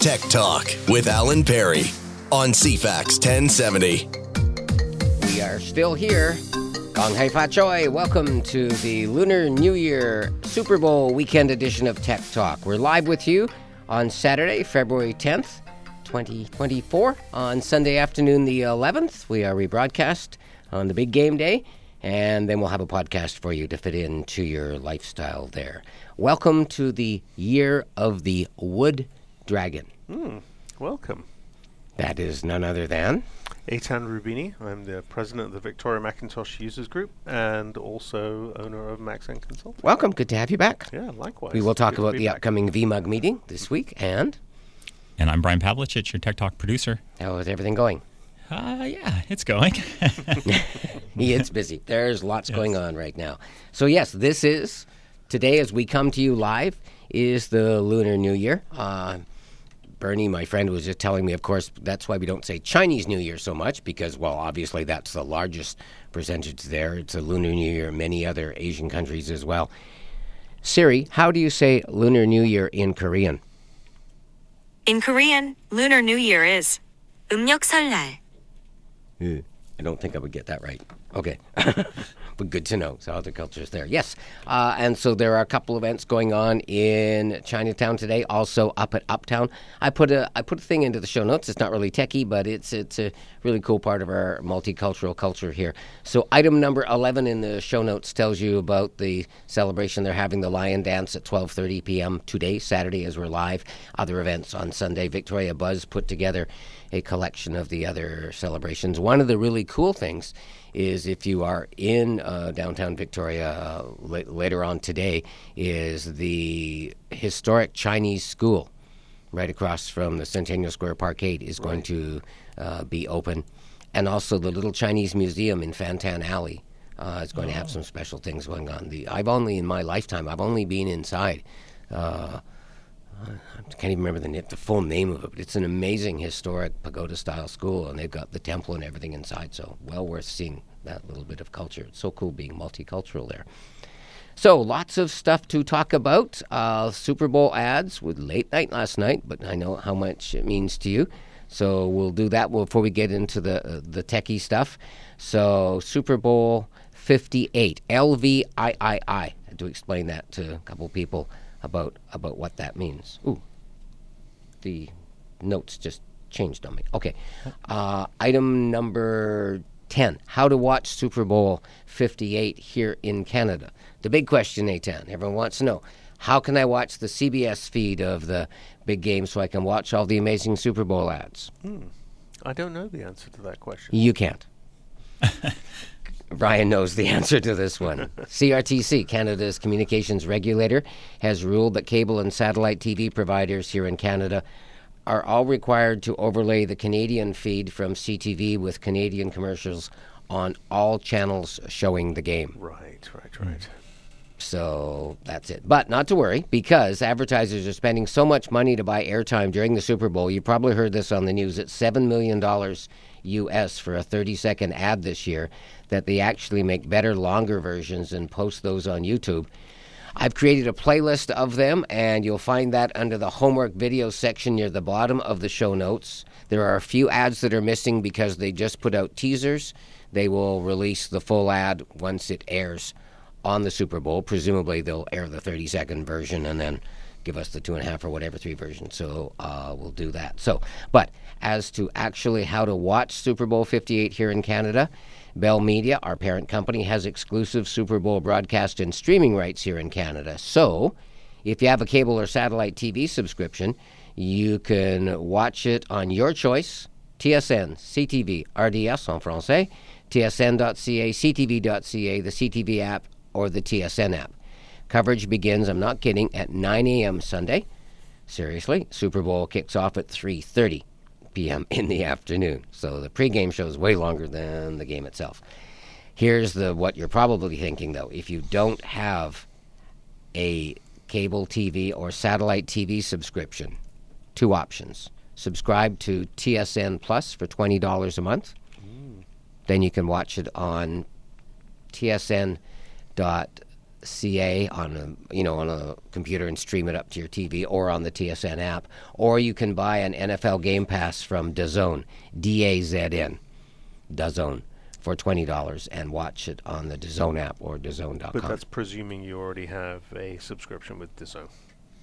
Tech Talk with Alan Perry on CFAX 1070. We are still here. Gong Hei Fa Choi. Welcome to the Lunar New Year Super Bowl weekend edition of Tech Talk. We're live with you on Saturday, February 10th, 2024. On Sunday afternoon, the 11th, we are rebroadcast on the big game day, and then we'll have a podcast for you to fit into your lifestyle there. Welcome to the year of the Wood Dragon. Welcome. That is none other than. Aitan Roubini. I'm the president of the Victoria Macintosh Users Group and also owner of Maxen Consulting. Welcome. Good to have you back. Yeah, likewise. We will talk Good about the back. upcoming VMUG meeting this week and And I'm Brian Pavlich, your Tech Talk producer. how is everything going? Uh, yeah, it's going. it's busy. There's lots going on right now. So yes, this is today as we come to you live is the Lunar New Year. Uh, Bernie, my friend, was just telling me. Of course, that's why we don't say Chinese New Year so much because, well, obviously that's the largest percentage there. It's a Lunar New Year in many other Asian countries as well. Siri, how do you say Lunar New Year in Korean? In Korean, Lunar New Year is 음력 설날. I don't think I would get that right. Okay. but good to know. So other cultures there. Yes. Uh, and so there are a couple events going on in Chinatown today, also up at Uptown. I put a I put a thing into the show notes. It's not really techie, but it's it's a really cool part of our multicultural culture here. So item number 11 in the show notes tells you about the celebration they're having the lion dance at 12:30 p.m. today, Saturday as we're live. Other events on Sunday. Victoria Buzz put together a collection of the other celebrations. One of the really cool things is if you are in uh, downtown Victoria uh, la- later on today, is the historic Chinese school right across from the Centennial Square Parkade is going to uh, be open, and also the Little Chinese Museum in Fantan Alley. Uh, is going to have some special things going on. The I've only in my lifetime I've only been inside. Uh, I can't even remember the, the full name of it, but it's an amazing historic pagoda style school, and they've got the temple and everything inside. So, well worth seeing that little bit of culture. It's so cool being multicultural there. So, lots of stuff to talk about. Uh, Super Bowl ads with late night last night, but I know how much it means to you. So, we'll do that before we get into the uh, the techie stuff. So, Super Bowl 58, LVIII. I had to explain that to a couple people about about what that means. Ooh, the notes just changed on me. Okay, uh, item number ten: How to watch Super Bowl Fifty-eight here in Canada. The big question, Aitan. Everyone wants to know: How can I watch the CBS feed of the big game so I can watch all the amazing Super Bowl ads? Hmm. I don't know the answer to that question. You can't. Brian knows the answer to this one. CRTC, Canada's communications regulator, has ruled that cable and satellite TV providers here in Canada are all required to overlay the Canadian feed from CTV with Canadian commercials on all channels showing the game. Right, right, right. So that's it. But not to worry, because advertisers are spending so much money to buy airtime during the Super Bowl. You probably heard this on the news. It's $7 million US for a 30 second ad this year that they actually make better, longer versions and post those on YouTube. I've created a playlist of them, and you'll find that under the homework video section near the bottom of the show notes. There are a few ads that are missing because they just put out teasers. They will release the full ad once it airs on the Super Bowl. Presumably, they'll air the 30 second version and then give us the two and a half or whatever three versions. So uh, we'll do that. So, but as to actually how to watch Super Bowl 58 here in Canada, Bell Media, our parent company, has exclusive Super Bowl broadcast and streaming rights here in Canada. So, if you have a cable or satellite TV subscription, you can watch it on your choice TSN, CTV, RDS en français, tsn.ca, ctv.ca, the CTV app, or the TSN app. Coverage begins, I'm not kidding, at 9 a.m. Sunday. Seriously, Super Bowl kicks off at 3:30 p.m. in the afternoon. So the pregame show is way longer than the game itself. Here's the what you're probably thinking though. If you don't have a cable TV or satellite TV subscription, two options. Subscribe to TSN Plus for $20 a month. Mm. Then you can watch it on tsn.ca TSN.ca on a you know on a computer and stream it up to your TV or on the TSN app, or you can buy an NFL Game Pass from DAZN, D A Z N, DAZN, for twenty dollars and watch it on the DAZN app or DAZN.com. But that's presuming you already have a subscription with DAZN.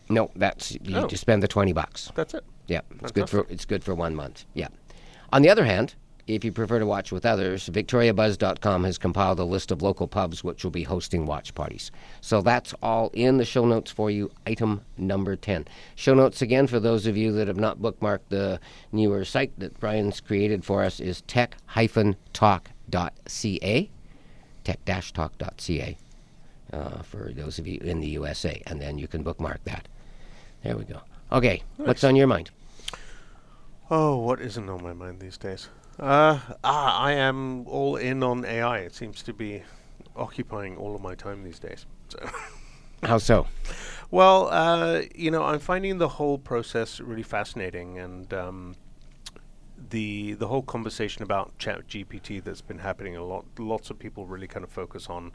no, that's you Oh. just spend the twenty bucks. That's it. Yeah, it's good for it's good for one month. Yeah. On the other hand, if you prefer to watch with others, VictoriaBuzz.com has compiled a list of local pubs which will be hosting watch parties. So that's all in the show notes for you. Item number ten. Show notes again for those of you that have not bookmarked the newer site that Brian's created for us is tech-talk.ca, tech-talk.ca. Uh, for those of you in the USA, and then you can bookmark that. There we go. Okay, what's on your mind? Oh, what isn't on my mind these days? Uh, ah, I am all in on AI. It seems to be occupying all of my time these days. So, How so? well, uh, you know, I'm finding the whole process really fascinating, and um, the the whole conversation about Chat GPT that's been happening a lot. Lots of people really kind of focus on,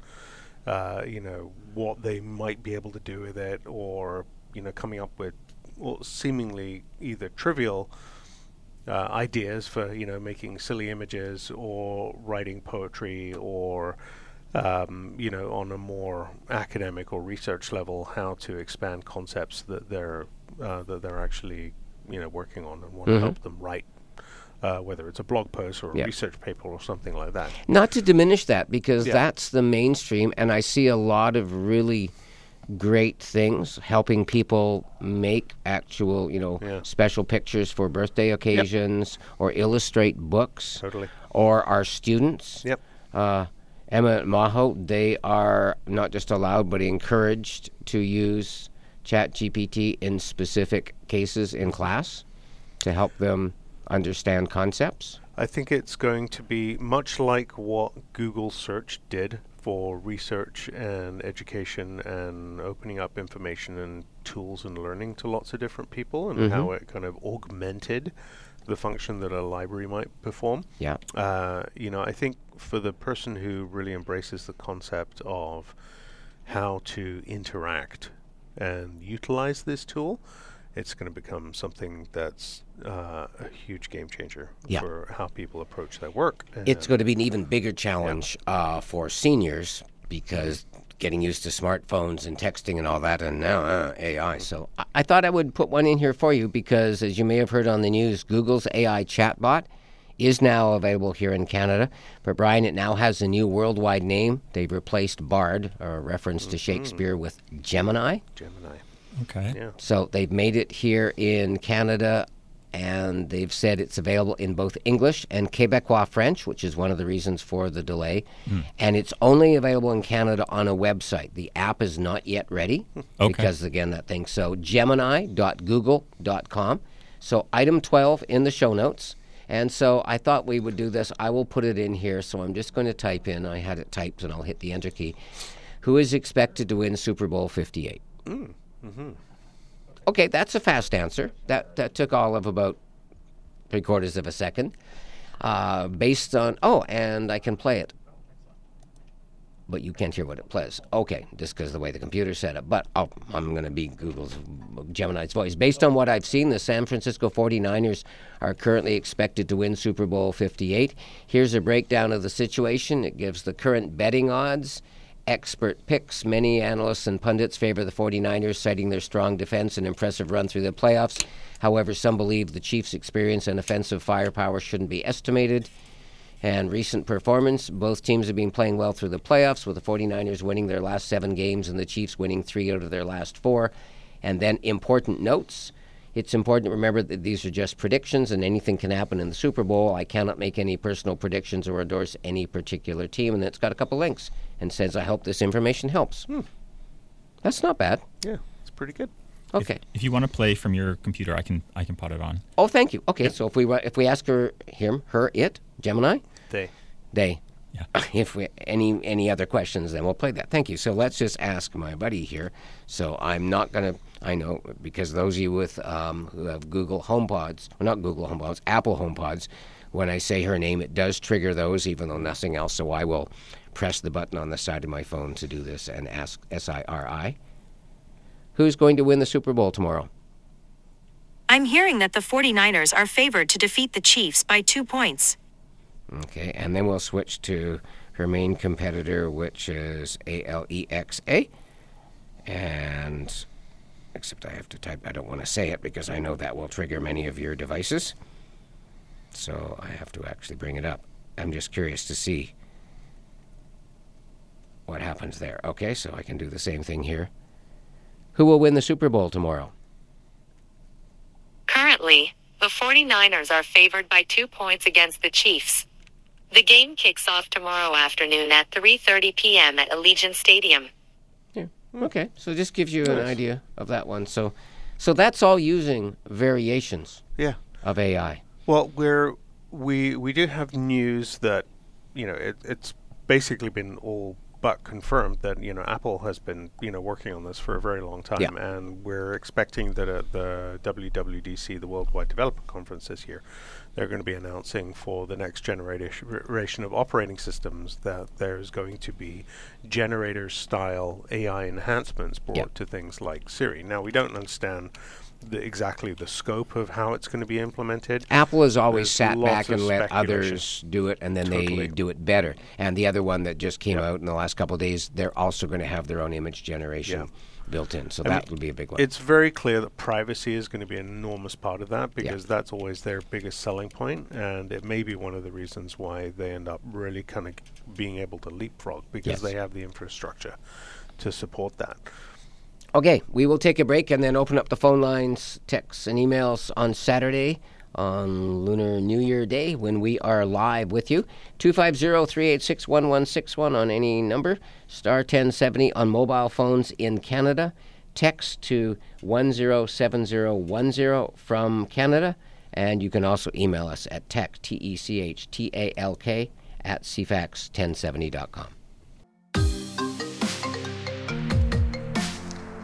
uh, you know, what they might be able to do with it, or you know, coming up with well, seemingly either trivial uh, ideas for you know making silly images or writing poetry or um, you know on a more academic or research level how to expand concepts that they're uh, that they're actually you know working on and want to help them write uh, whether it's a blog post or a Yeah. research paper or something like that. Not to diminish that, because Yeah. that's the mainstream, and I see a lot of really great things helping people make actual, you know, Yeah. special pictures for birthday occasions or illustrate books. Totally. Or our students. Yep. uh, Emma and Maho, they are not just allowed but encouraged to use Chat GPT in specific cases in class to help them understand concepts. I think it's going to be much like what Google search did for research and education and opening up information and tools and learning to lots of different people and how it kind of augmented the function that a library might perform. Yeah. Uh, you know, I think for the person who really embraces the concept of how to interact and utilize this tool, it's going to become something that's uh, a huge game changer Yeah. for how people approach their work. It's going to be an even bigger challenge uh, for seniors because getting used to smartphones and texting and all that, and now uh, AI. So I-, I thought I would put one in here for you because, as you may have heard on the news, Google's AI chatbot is now available here in Canada. But Brian, it now has a new worldwide name. They've replaced Bard, a reference to Shakespeare, with Gemini. Gemini. Okay. Yeah. So they've made it here in Canada, and they've said it's available in both English and Quebecois French, which is one of the reasons for the delay. Hmm. And it's only available in Canada on a website. The app is not yet ready Okay. because, again, that thing. So gemini.google.com. So item 12 in the show notes. And so I thought we would do this. I will put it in here. So I'm just going to type in. I had it typed, and I'll hit the enter key. Who is expected to win Super Bowl 58? Okay, that's a fast answer. That that took all of about three quarters of a second. Uh, based on oh, and I can play it, but you can't hear what it plays. Okay, just because the way the computer set up. But oh, I'm going to be Google's Gemini's voice. Based on what I've seen, the San Francisco 49ers are currently expected to win Super Bowl 58. Here's a breakdown of the situation. It gives the current betting odds expert picks. Many analysts and pundits favor the 49ers, citing their strong defense and impressive run through the playoffs. However, some believe the Chiefs' experience and offensive firepower shouldn't be estimated. And recent performance, both teams have been playing well through the playoffs, with the 49ers winning their last seven games and the Chiefs winning three out of their last four. And then important notes. It's important to remember that these are just predictions and anything can happen in the Super Bowl. I cannot make any personal predictions or endorse any particular team. And it's got a couple links and says, I hope this information helps. Hmm. That's not bad. Yeah, it's pretty good. Okay. If you want to play from your computer, I can I can put it on. Oh, thank you. Okay, so if we if we ask her, him, her, it, Gemini, They. they. Yeah. If we any any other questions, then we'll play that. Thank you. So let's just ask my buddy here. So I'm not gonna. I know because those of you with um, who have Google HomePods, well, not Google HomePods, Apple HomePods, when I say her name, it does trigger those, even though nothing else. So I will press the button on the side of my phone to do this and ask S I R I. Who's going to win the Super Bowl tomorrow? I'm hearing that the 49ers are favored to defeat the Chiefs by two points. Okay, and then we'll switch to her main competitor, which is A L E X A. And except I have to type, I don't want to say it because I know that will trigger many of your devices. So I have to actually bring it up. I'm just curious to see what happens there. Okay, so I can do the same thing here. Who will win the Super Bowl tomorrow? Currently, the 49ers are favored by 2 points against the Chiefs. The game kicks off tomorrow afternoon at 3:30 p.m. at Allegiant Stadium. Hmm. Okay, so just gives you an idea of that one. So, so that's all using variations Yeah. of AI. Well, we're we we do have news that you know it, it's basically been all but confirmed that you know Apple has been you know working on this for a very long time, Yeah. and we're expecting that at the WWDC, the Worldwide Developer Conference this year, they're going to be announcing for the next generation of operating systems that there's going to be generator-style AI enhancements brought Yeah. to things like Siri. Now we don't understand. The, exactly the scope of how it's going to be implemented. Apple has always There's sat back and let others do it, and then they do it better. And the other one that just came Yeah. out in the last couple of days, they're also going to have their own image generation Yeah. Built in. So I that mean, will be a big one. It's very clear that privacy is going to be an enormous part of that because that's always their biggest selling point, and it may be one of the reasons why they end up really kind of being able to leapfrog because Yes. they have the infrastructure to support that. Okay, we will take a break and then open up the phone lines, texts, and emails on Saturday on Lunar New Year Day when we are live with you. 250 386 1161 on any number, star 1070 on mobile phones in Canada. Text to 107010 from Canada. And you can also email us at tech, T E C H T A L K, at cfax1070.com.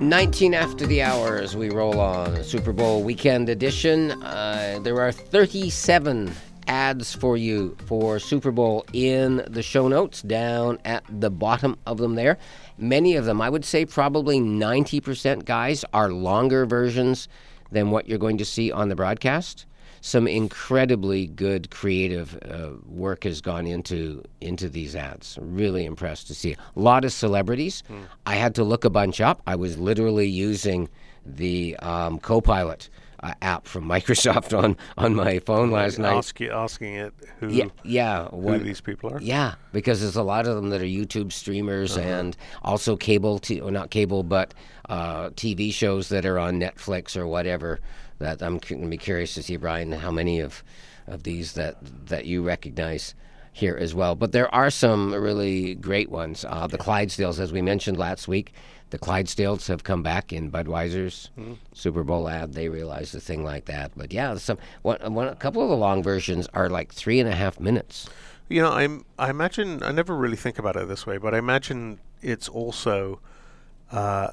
19 after the hour as we roll on Super Bowl weekend edition. Uh, there are 37 ads for you for Super Bowl in the show notes down at the bottom of them there. Many of them, I would say probably 90% guys, are longer versions than what you're going to see on the broadcast some incredibly good creative uh, work has gone into into these ads. Really impressed to see a lot of celebrities. I had to look a bunch up. I was literally using the um, Copilot uh, app from Microsoft on on my phone last night. Ask asking it who, Yeah, yeah. who What, these people are. yeah, because there's a lot of them that are YouTube streamers and also cable, t- or not cable, but uh, TV shows that are on Netflix or whatever. That I'm going to be curious to see, Brian, how many of of these that that you recognize here as well. But there are some really great ones. Uh, the Clydesdales, as we mentioned last week, the Clydesdales have come back in Budweiser's Super Bowl ad. They realized a thing like that. But yeah, some one, one, a couple of the long versions are like three and a half minutes. You know, I'm. I imagine. I never really think about it this way, but I imagine it's also uh,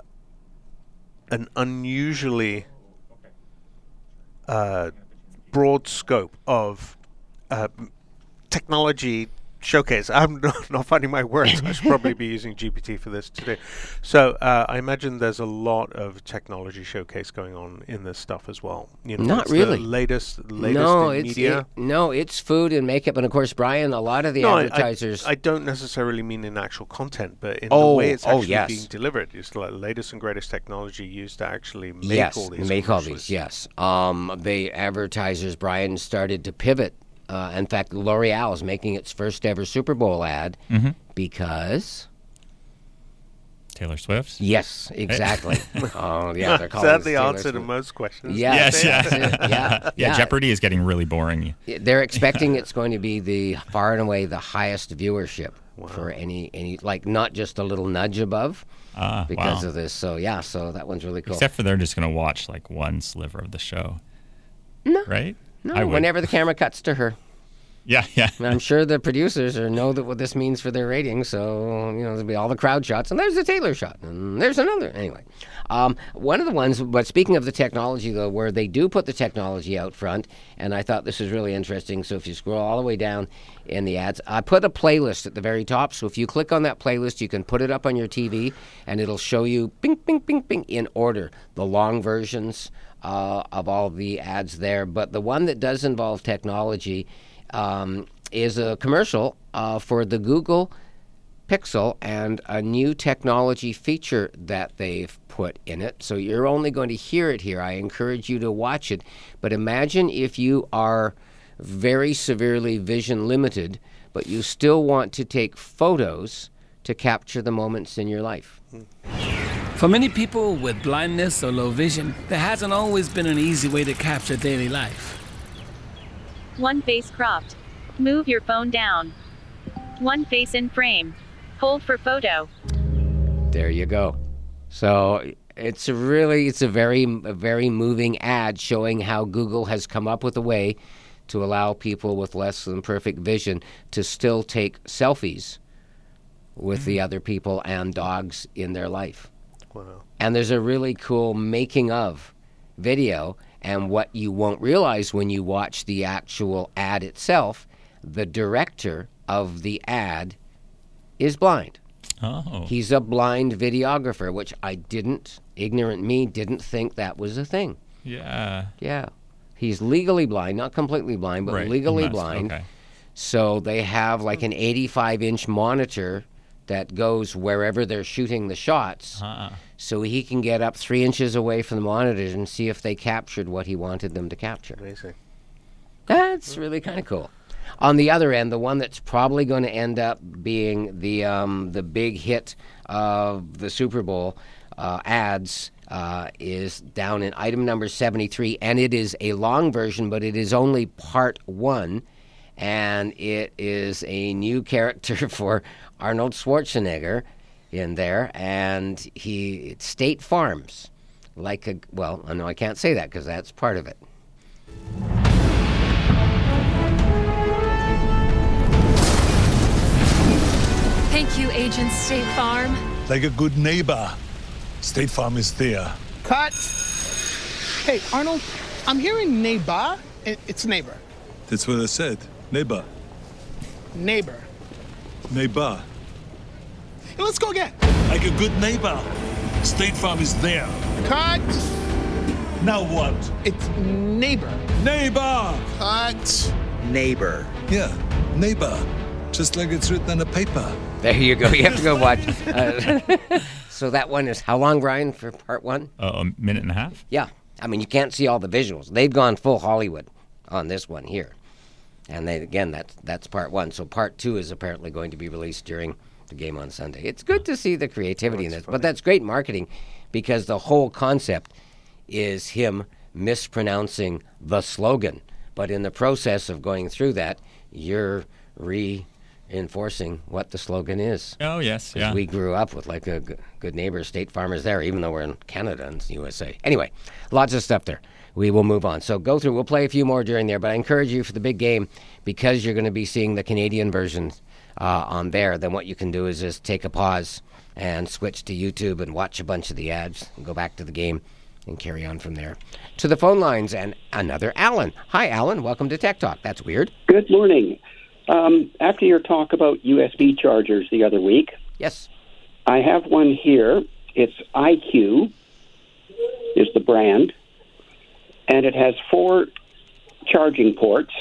an unusually broad scope of uh, technology showcase. I'm not, not finding my words. I should probably be using GPT for this today. So uh, I imagine there's a lot of technology showcase going on in this stuff as well. You know, Not really. The latest, latest no, it's media. it- no, it's food and makeup, and of course, Brian. A lot of the No, I- I- advertisers. I, don't necessarily mean in actual content, but in Oh, the way it's oh, actually yes. being delivered. It's like latest and greatest technology used to actually make yes, all these. make all these. Yes, um, the advertisers. Brian started to pivot. Uh, in fact, L'Oreal is making its first ever Super Bowl ad Mm-hmm. because. Taylor Swift. Yes, exactly. oh, yeah, they're Is calling that this the Taylor answer to most questions? Yeah, Yes, that's yeah. yeah, Yeah, Jeopardy is getting really boring. They're expecting it's going to be the far and away the highest viewership for any any like not just a little nudge above Ah, because wow. of this. So yeah, so that one's really cool. Except for they're just going to watch like one sliver of the show. No. Right? No, whenever the camera cuts to her. Yeah, yeah. I'm sure the producers are know that what this means for their ratings. So you know, there'll be all the crowd shots, and there's a Taylor shot, and there's another. Anyway, um, one of the ones. But speaking of the technology, though, where they do put the technology out front, and I thought this was really interesting. So if you scroll all the way down in the ads, I put a playlist at the very top. So if you click on that playlist, you can put it up on your TV, and it'll show you bing, bing, bing, bing in order the long versions uh, of all the ads there. But the one that does involve technology um, is a commercial uh, for the Google Pixel and a new technology feature that they've put in it. So you're only going to hear it here. I encourage you to watch it. But imagine if you are very severely vision limited, but you still want to take photos to capture the moments in your life. For many people with blindness or low vision, there hasn't always been an easy way to capture daily life. One face cropped. Move your phone down. One face in frame. Hold for photo. There you go. So it's a really it's a very a very moving ad showing how Google has come up with a way to allow people with less than perfect vision to still take selfies with the mm-hmm. other people and dogs in their life. Wow. And there's a really cool making of video. And what you won't realize when you watch the actual ad itself, the director of the ad is blind. Oh. He's a blind videographer, which I didn't, ignorant me, didn't think that was a thing. yeah. Yeah. He's legally blind, not completely blind, but Right. legally Must- blind. Okay. So they have like an 85 inch monitor that goes wherever they're shooting the shots. Uh-uh. So he can get up three inches away from the monitors and see if they captured what he wanted them to capture. Amazing. That's really kind of cool. On the other end, the one that's probably going to end up being the um, the big hit of the Super Bowl uh, ads uh, is down in item number seventy three, and it is a long version, but it is only part one, and it is a new character for Arnold Schwarzenegger in there, and he State Farms, like a well, no, I can't say that because that's part of it. Thank you, Agent State Farm. Like a good neighbor, State Farm is there. Cut. Hey, Arnold, I'm hearing neighbor. It, it's neighbor. That's what I said. Neighbor. Neighbor. Neighbor. Hey, let's go again. Like a good neighbor, State Farm is there. Cut. Now what? It's neighbor. Neighbor! Cut. Neighbor. Yeah, neighbor. Just like it's written on the paper. There you go. You have to go watch. Uh, so that one is how long, Brian, for part one? Uh, a minute and a half. Yeah. I mean, you can't see all the visuals. They've gone full Hollywood on this one here. And then again, that's, that's part one. So part two is apparently going to be released during the game on Sunday. It's good to see the creativity oh, in this, but that's great marketing because the whole concept is him mispronouncing the slogan. But in the process of going through that, you're reinforcing what the slogan is. Oh yes, yeah. We grew up with like a good neighbor, state farmers there, even though we're in Canada and USA. Anyway, lots of stuff there. We will move on. So go through. We'll play a few more during there, but I encourage you for the big game because you're going to be seeing the Canadian version uh, on there. Then what you can do is just take a pause and switch to YouTube and watch a bunch of the ads and go back to the game and carry on from there. To the phone lines and another Alan. Hi, Alan. Welcome to Tech Talk. That's weird. Good morning. Um, after your talk about USB chargers the other week, Yes. I have one here. It's IQ, is the brand, and it has four charging ports.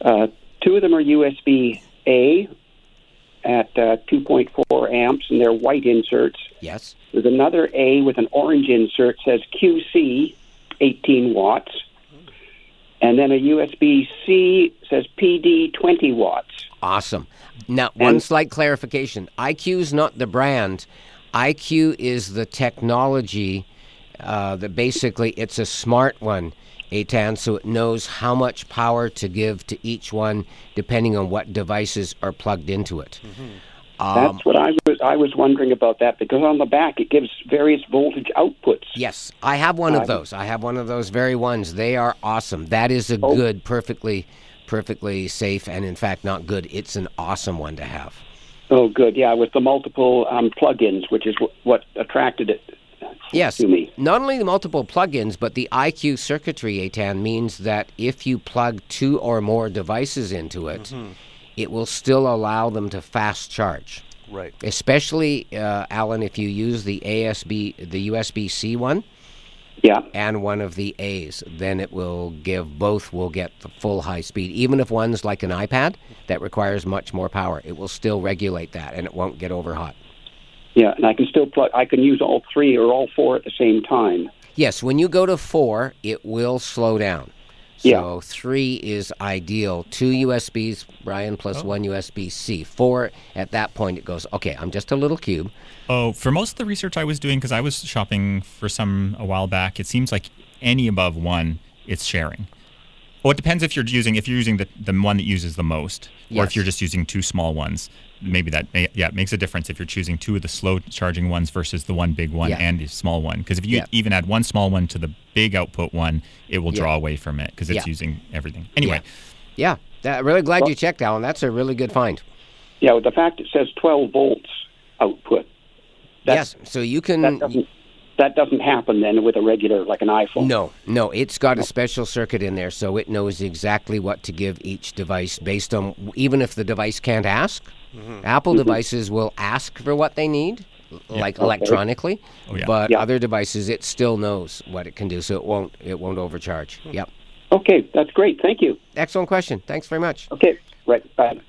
Uh, two of them are USB A at uh, 2.4 amps, and they're white inserts. Yes. There's another A with an orange insert says QC, 18 watts, and then a USB C says PD, 20 watts. Awesome. Now, one slight clarification. IQ is not the brand. IQ is the technology uh, that basically it's a smart one, Aitan, so it knows how much power to give to each one depending on what devices are plugged into it. Um, That's what I was I was wondering about that because on the back it gives various voltage outputs. Yes, I have one of those. I have one of those very ones. They are awesome. That is a Oh. good, perfectly perfectly safe and, in fact, not good. It's an awesome one to have. Oh, good. Yeah, with the multiple um, plugins, which is wh- what attracted it Yes. to me. Not only the multiple plugins, but the IQ circuitry, Aitan, means that if you plug two or more devices into it, Mm-hmm. it will still allow them to fast charge. Right. Especially, uh, Alan, if you use the ASB, the USB C one, Yeah. and one of the A's, then it will give both will get the full high speed. Even if one's like an iPad that requires much more power, it will still regulate that and it won't get over hot. Yeah, and I can still plug. I can use all three or all four at the same time. Yes, when you go to four, it will slow down. So Yeah. three is ideal. Two USBs, Brian, plus oh. one USB C. Four, at that point, it goes, okay, I'm just a little cube. Oh, for most of the research I was doing, because I was shopping for some a while back, it seems like any above one, it's sharing. Well, it depends if you're using if you're using the, the one that uses the most, or if you're just using two small ones. Maybe that may, yeah it makes a difference if you're choosing two of the slow charging ones versus the one big one Yeah. and the small one. Because if you Yeah. even add one small one to the big output one, it will Yeah. draw away from it because it's Yeah. using everything. Anyway, Yeah, that, really glad you checked, Alan. That's a really good find. Yeah, with the fact it says 12 volts output. yes, so you can. That doesn't, happen then with a regular, like an iPhone. No, no, it's got a special circuit in there, so it knows exactly what to give each device based on even if the device can't ask. Mm-hmm. Apple mm-hmm. devices will ask for what they need, like Okay. electronically, Oh, yeah. but Yeah. other devices it still knows what it can do, so it won't it won't overcharge. Hmm. Yep, Okay, that's great. Thank you. excellent question. Thanks very much. Okay, right. Bye.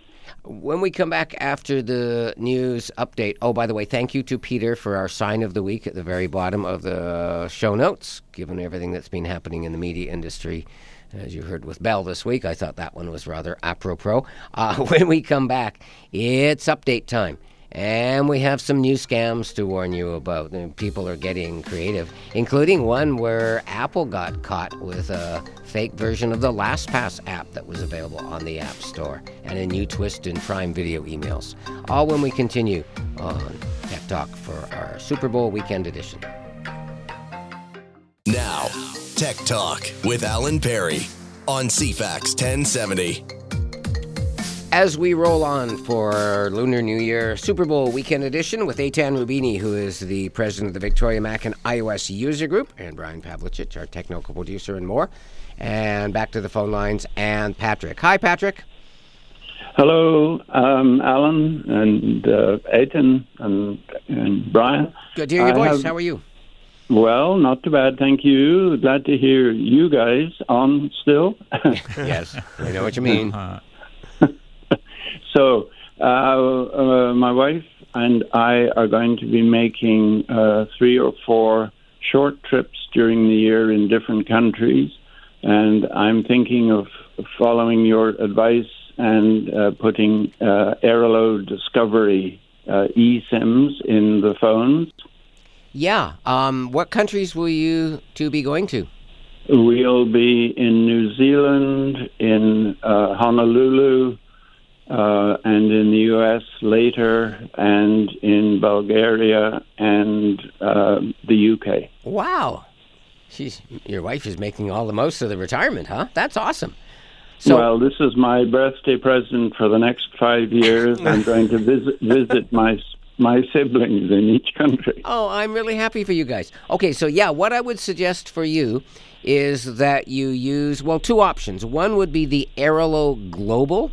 When we come back after the news update, oh, by the way, thank you to Peter for our sign of the week at the very bottom of the show notes, given everything that's been happening in the media industry. As you heard with Bell this week, I thought that one was rather apropos. Uh, when we come back, it's update time. And we have some new scams to warn you about. Uh, people are getting creative, including one where Apple got caught with a fake version of the LastPass app that was available on the App Store, and a new twist in Prime Video emails. All when we continue on Tech Talk for our Super Bowl weekend edition. Now, Tech Talk with Alan Perry on CFAX 1070. As we roll on for Lunar New Year Super Bowl weekend edition with Aitan Roubini, who is the president of the Victoria Mac and iOS user group, and Brian Pavlicich, our technical producer, and more. And back to the phone lines and Patrick. Hi, Patrick. Hello, um, Alan and uh, Aitan and, and Brian. Good to hear your I voice. have- How are you? Well, not too bad, thank you. Glad to hear you guys on still. yes, I know what you mean. so, uh, uh, my wife and I are going to be making uh, three or four short trips during the year in different countries, and I'm thinking of following your advice and uh, putting uh, Airalo Discovery uh, eSIMs in the phones. Yeah. Um, what countries will you two be going to? We'll be in New Zealand, in uh, Honolulu, uh, and in the U.S. later, and in Bulgaria and uh, the U.K. Wow. She's, your wife is making all the most of the retirement, huh? That's awesome. So- well, this is my birthday present for the next five years. I'm going to visit visit my my siblings in each country. Oh, I'm really happy for you guys. Okay, so yeah, what I would suggest for you is that you use, well, two options. One would be the Airalo Global.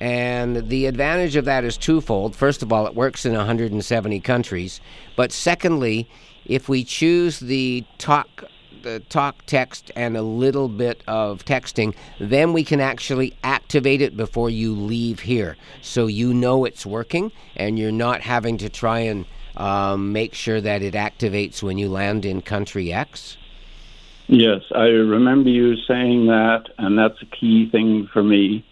And the advantage of that is twofold. First of all, it works in 170 countries. But secondly, if we choose the talk the talk text and a little bit of texting, then we can actually activate it before you leave here. So you know it's working and you're not having to try and um, make sure that it activates when you land in country X. Yes, I remember you saying that, and that's a key thing for me.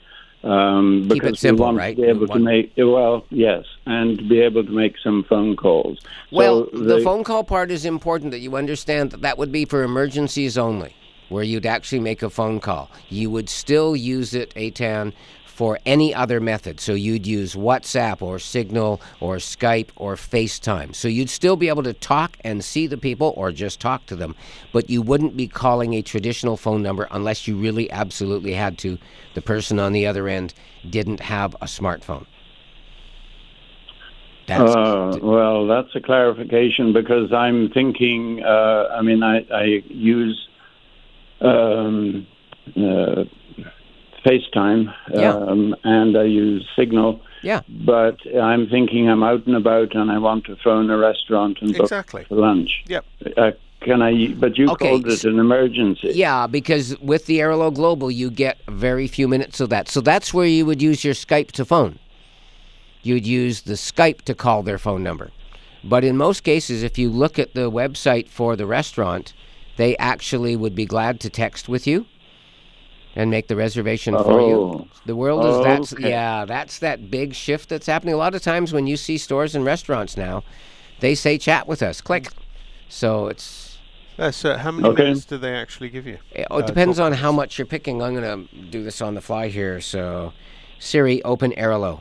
Um, Keep it simple, right? to be able to make well, yes, and to be able to make some phone calls. Well, So the phone call part is important that you understand that that would be for emergencies only, where you'd actually make a phone call. You would still use it, Aitan, for any other method. So you'd use WhatsApp or Signal or Skype or FaceTime. So you'd still be able to talk and see the people or just talk to them, but you wouldn't be calling a traditional phone number unless you really absolutely had to. The person on the other end didn't have a smartphone. That's Uh, well, that's a clarification because I'm thinking. Uh, I mean, I, I use um, uh, FaceTime Yeah. um, and I use Signal. Yeah. But I'm thinking I'm out and about and I want to phone a restaurant and book Exactly. for lunch. Yep. Uh, can I? But you Okay, called it an emergency. Yeah, because with the Airalo Global, you get very few minutes of that. So that's where you would use your Skype to phone. You'd use the Skype to call their phone number. But in most cases, if you look at the website for the restaurant, they actually would be glad to text with you and make the reservation for you. Oh. The world is that's Okay. yeah, that's that big shift that's happening. A lot of times when you see stores and restaurants now, they say chat with us. Click. So it's Uh, so how many Okay. minutes do they actually give you? it, Uh, it depends on minutes. how much you're picking. I'm going to do this on the fly here. So, Siri, open Airalo.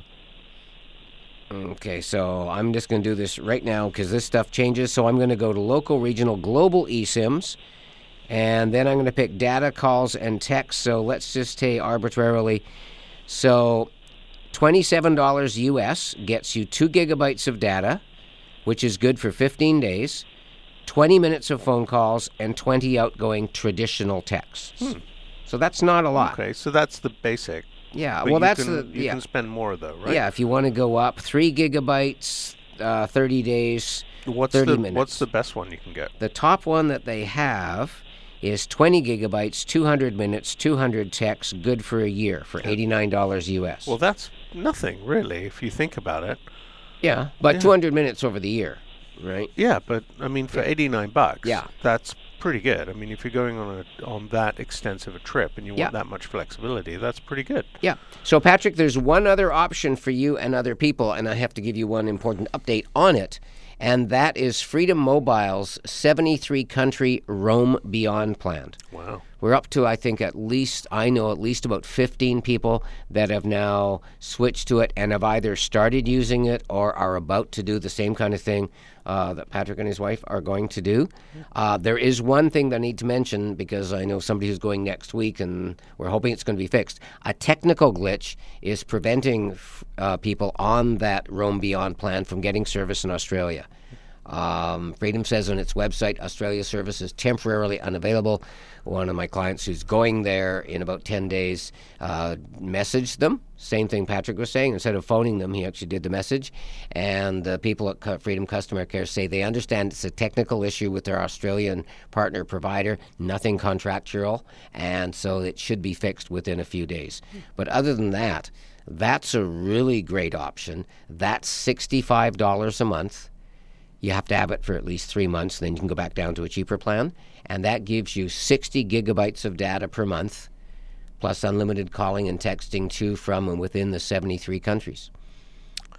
Okay, so I'm just going to do this right now because this stuff changes. So I'm going to go to local, regional, global eSIMs. And then I'm going to pick data, calls, and text. So let's just say arbitrarily. So $27 US gets you 2 gigabytes of data, which is good for 15 days, 20 minutes of phone calls, and 20 outgoing traditional texts. So that's not a lot. Okay, so that's the basic. Yeah, But well, that's can, the you yeah. can spend more though, right? Yeah, if you want to go up, three gigabytes, uh, 30 days, What's 30 the minutes. what's the best one you can get? The top one that they have is 20 gigabytes, 200 minutes, 200 texts, good for a year for $89 US. Well, that's nothing really if you think about it. yeah, but yeah. 200 minutes over the year, right? Yeah, but I mean, for eighty nine bucks, Yeah. that's pretty good. I mean, if you're going on a on that extensive a trip and you Yeah. want that much flexibility, that's pretty good. Yeah. So, Patrick, there's one other option for you and other people, and I have to give you one important update on it, and that is Freedom Mobile's 73 country Roam Beyond plan. Wow. We're up to, I think, at least, I know at least about 15 people that have now switched to it and have either started using it or are about to do the same kind of thing uh, that Patrick and his wife are going to do. Uh, there is one thing that I need to mention because I know somebody who's going next week and we're hoping it's going to be fixed. A technical glitch is preventing uh, people on that Roam Beyond plan from getting service in Australia. Um, Freedom says on its website, Australia service is temporarily unavailable. One of my clients who's going there in about 10 days uh, messaged them. Same thing Patrick was saying. Instead of phoning them, he actually did the message. And the people at Freedom Customer Care say they understand it's a technical issue with their Australian partner provider, nothing contractual, and so it should be fixed within a few days. But other than that, that's a really great option. That's $65 a month. You have to have it for at least three months, then you can go back down to a cheaper plan. And that gives you 60 gigabytes of data per month, plus unlimited calling and texting to, from, and within the 73 countries.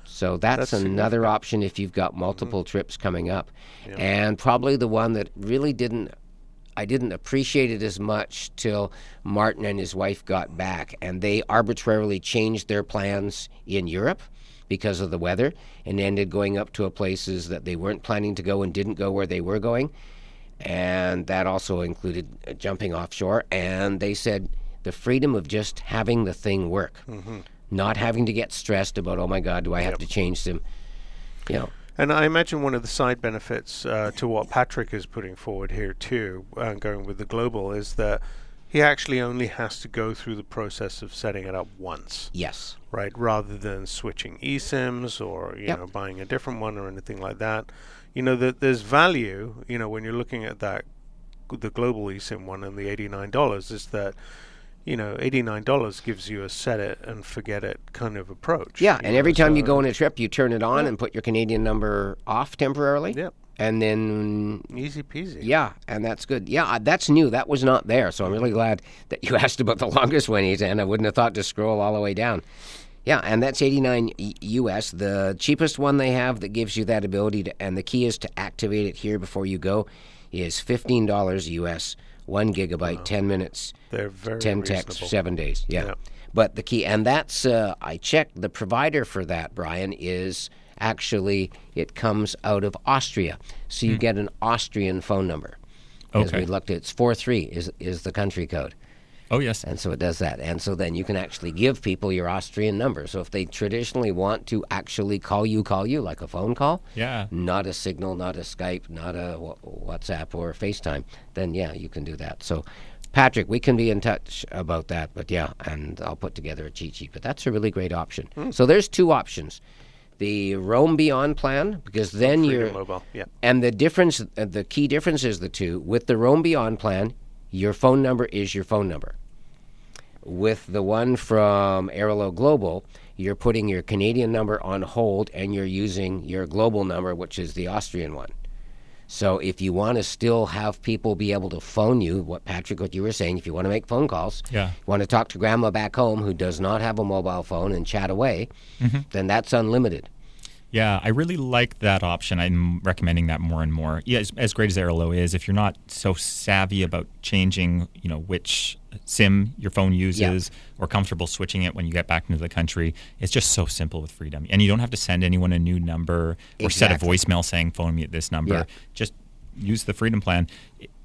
So that's, That's another option if you've got multiple mm-hmm. trips coming up. And probably the one that really didn't I didn't appreciate it as much till Martin and his wife got back, and they arbitrarily changed their plans in Europe because of the weather, and ended going up to a places that they weren't planning to go and didn't go where they were going, and that also included uh, jumping offshore. And they said the freedom of just having the thing work, not having to get stressed about oh my God, do I have to change them, you know. And I imagine one of the side benefits uh, to what Patrick is putting forward here too, uh, going with the global, is that he actually only has to go through the process of setting it up once. Yes. Right, rather than switching eSIMs or you Yep. know buying a different one or anything like that. You know that there's value. You know when you're looking at that, the global eSIM one and the eighty nine dollars is that. You know, eighty-nine dollars gives you a set it and forget it kind of approach. Yeah, and know, every time you go on a trip, you turn it on and put your Canadian number off temporarily. Yep. And then easy peasy. Yeah, and that's good. Yeah, that's new. That was not there, so I'm really glad that you asked about the longest one, and I wouldn't have thought to scroll all the way down. Yeah, and that's 89 US. The cheapest one they have that gives you that ability to, and the key is to activate it here before you go, is $15 US, one gigabyte, 10 minutes, They're very 10 texts, seven days. Yeah. Yeah. But the key, and that's uh, I checked the provider for that. Brian is actually it comes out of Austria, so you hmm. get an Austrian phone number. As Okay. we looked at, it's four three is is the country code. Oh yes. And so it does that. And so then you can actually give people your Austrian number. So if they traditionally want to actually call you, call you like a phone call, Yeah. not a Signal, not a Skype, not a WhatsApp or a FaceTime, then yeah, you can do that. So, Patrick, we can be in touch about that. But yeah, and I'll put together a cheat sheet. But that's a really great option. Hmm. So there's two options. The Roam Beyond plan, because then Freedom you're Mobile, yeah. and the difference, uh, the key difference is the two. With the Roam Beyond plan, your phone number is your phone number. With the one from Airalo Global, you're putting your Canadian number on hold and you're using your global number, which is the Austrian one. So if you want to still have people be able to phone you, what Patrick, what you were saying, if you want to make phone calls, Yeah. you want to talk to grandma back home who does not have a mobile phone and chat away, Mhm. then that's unlimited. Yeah, I really like that option. I'm recommending that more and more. Yeah, as, as great as Airalo is, if you're not so savvy about changing, you know, which SIM your phone uses or comfortable switching it when you get back into the country, it's just so simple with Freedom. And you don't have to send anyone a new number or set a voicemail saying phone me at this number. Yeah. Just use the Freedom plan.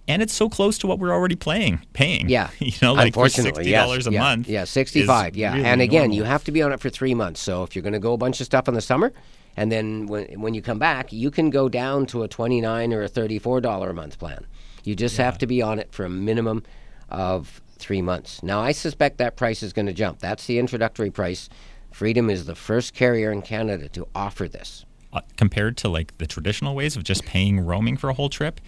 And it's so close to what we're already playing, paying. Yeah. you know, like for Unfortunately, sixty yes. dollars a yeah. month. Yeah, sixty-five. Yeah, really and again, normal. you have to be on it for three months. So if you're going to go a bunch of stuff in the summer, and then when when you come back, you can go down to a twenty-nine or a thirty-four dollar a month plan. You just have to be on it for a minimum of three months. Now, I suspect that price is going to jump. That's the introductory price. Freedom is the first carrier in Canada to offer this. uh, compared to like the traditional ways of just paying roaming for a whole trip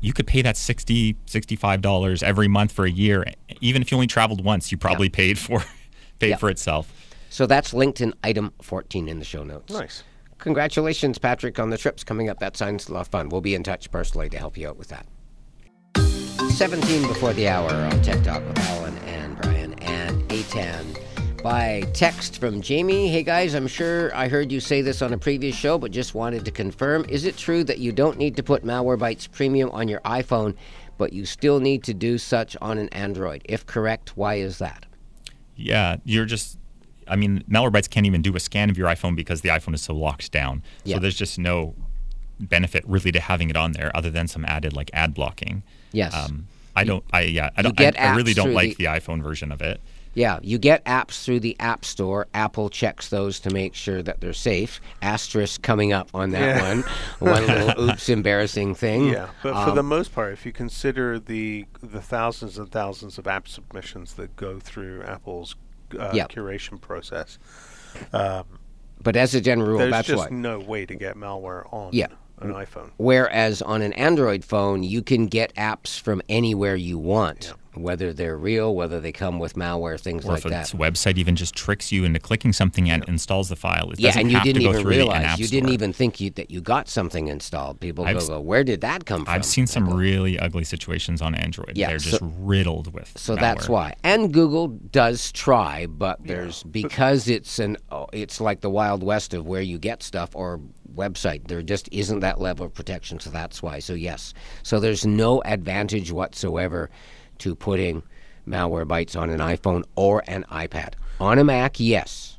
you could pay that 60 65 dollars every month for a year even if you only traveled once you probably paid for paid Yeah. for itself So that's linked in item 14 in the show notes. Nice. Congratulations, Patrick, on the trips coming up. That sounds a lot of fun. We'll be in touch personally to help you out with that. 17 before the hour on Tech Talk with Alan and Brian and Aitan. By text from Jamie. Hey guys, I'm sure I heard you say this on a previous show, but just wanted to confirm. Is it true that you don't need to put Malwarebytes Premium on your iPhone, but you still need to do such on an Android? If correct, why is that? yeah you're just i mean malwarebytes can't even do a scan of your iphone because the iphone is so locked down Yeah. so there's just no benefit really to having it on there other than some added like ad blocking Yes. um, i don't i yeah i don't get I, I really don't like the- the iphone version of it Yeah, you get apps through the App Store. Apple checks those to make sure that they're safe. Asterisk coming up on that Yeah. one. One little oops embarrassing thing. Yeah, but for the Um, most part, if you consider the the thousands and thousands of app submissions that go through Apple's uh, Yeah. curation process, um, But as a general rule, there's that's just why. no way to get malware on Yeah. An iPhone. Whereas on an Android phone, you can get apps from anywhere you want, whether they're real, whether they come with malware, things or like if that. its website even just tricks you into clicking something and installs the file it Yeah, and you have didn't to go even through the realize in-app you store. didn't even think you, that you got something installed. People I've go, "Where did that come from?" I've seen some really ugly situations on Android. Yeah, They're just so- riddled with. So malware. that's why. And Google does try, but there's because it's an oh, it's like the wild west of where you get stuff or website. There just isn't that level of protection, so that's why. So yes. So there's no advantage whatsoever to putting malware bytes on an iPhone or an iPad. On a Mac, yes.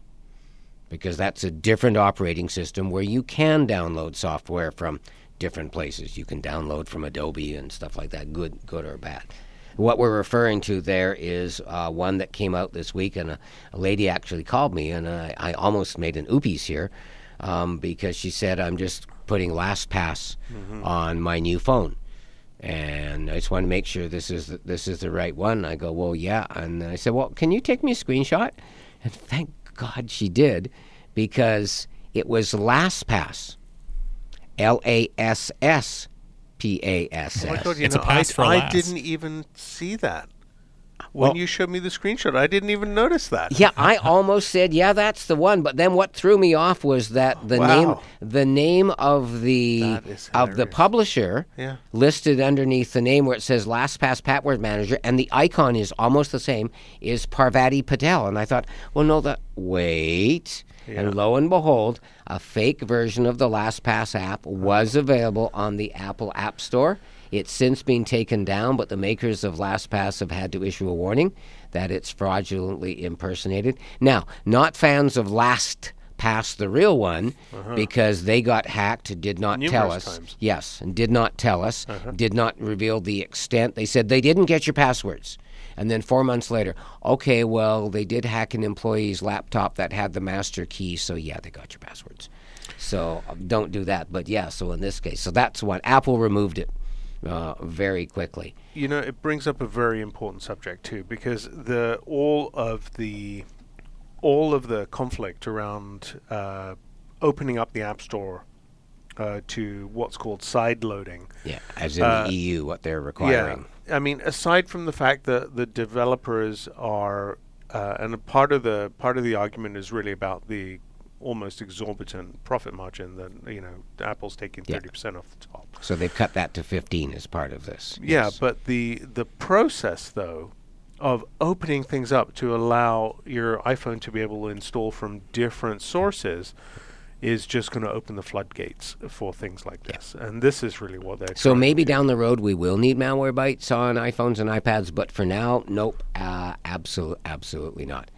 Because that's a different operating system where you can download software from different places. You can download from Adobe and stuff like that, good good or bad. What we're referring to there is uh, one that came out this week, and a, a lady actually called me, and I, I almost made an oopies here um, because she said, I'm just putting LastPass Mhm. on my new phone. And I just want to make sure this is the, this is the right one. I go, well, yeah. And I said, well, can you take me a screenshot? And thank God she did, because it was LastPass, L A S S P A S my S. God, you know, I, I didn't even see that. When Well- you showed me the screenshot, I didn't even notice that. Yeah, I almost said, "Yeah, that's the one." But then what threw me off was that the name the name of the of the publisher, Yeah. listed underneath the name where it says LastPass Password Manager, and the icon is almost the same, is Parvati Patel. And I thought, well, no, that wait, Yeah. And lo and behold, a fake version of the LastPass app was oh. available on the Apple App Store. It's since been taken down, but the makers of LastPass have had to issue a warning that it's fraudulently impersonated. Now, not fans of LastPass, the real one, Uh-huh. because they got hacked, did not tell us. times. Yes, and did not tell us, Uh-huh. did not reveal the extent. They said they didn't get your passwords. And then four months later, okay, well, they did hack an employee's laptop that had the master key, so yeah, they got your passwords. So um, don't do that. But yeah, so in this case, so that's what Apple removed it uh, very quickly. You know, it brings up a very important subject too, because the all of the all of the conflict around uh, opening up the App Store uh, to what's called side loading. Yeah, as in Uh, the EU, what they're requiring. Yeah, I mean, aside from the fact that the developers are, uh, and part of the part of the argument is really about the almost exorbitant profit margin that you know Apple's taking Yeah. thirty percent off the top. So they've cut that to 15 as part of this. Yeah, Yes. but the the process though of opening things up to allow your iPhone to be able to install from different sources is just going to open the floodgates for things like this. And this is really what they're So maybe down the road we will need malware bytes on iPhones and iPads, but for now, nope, uh, absolutely, absolutely not.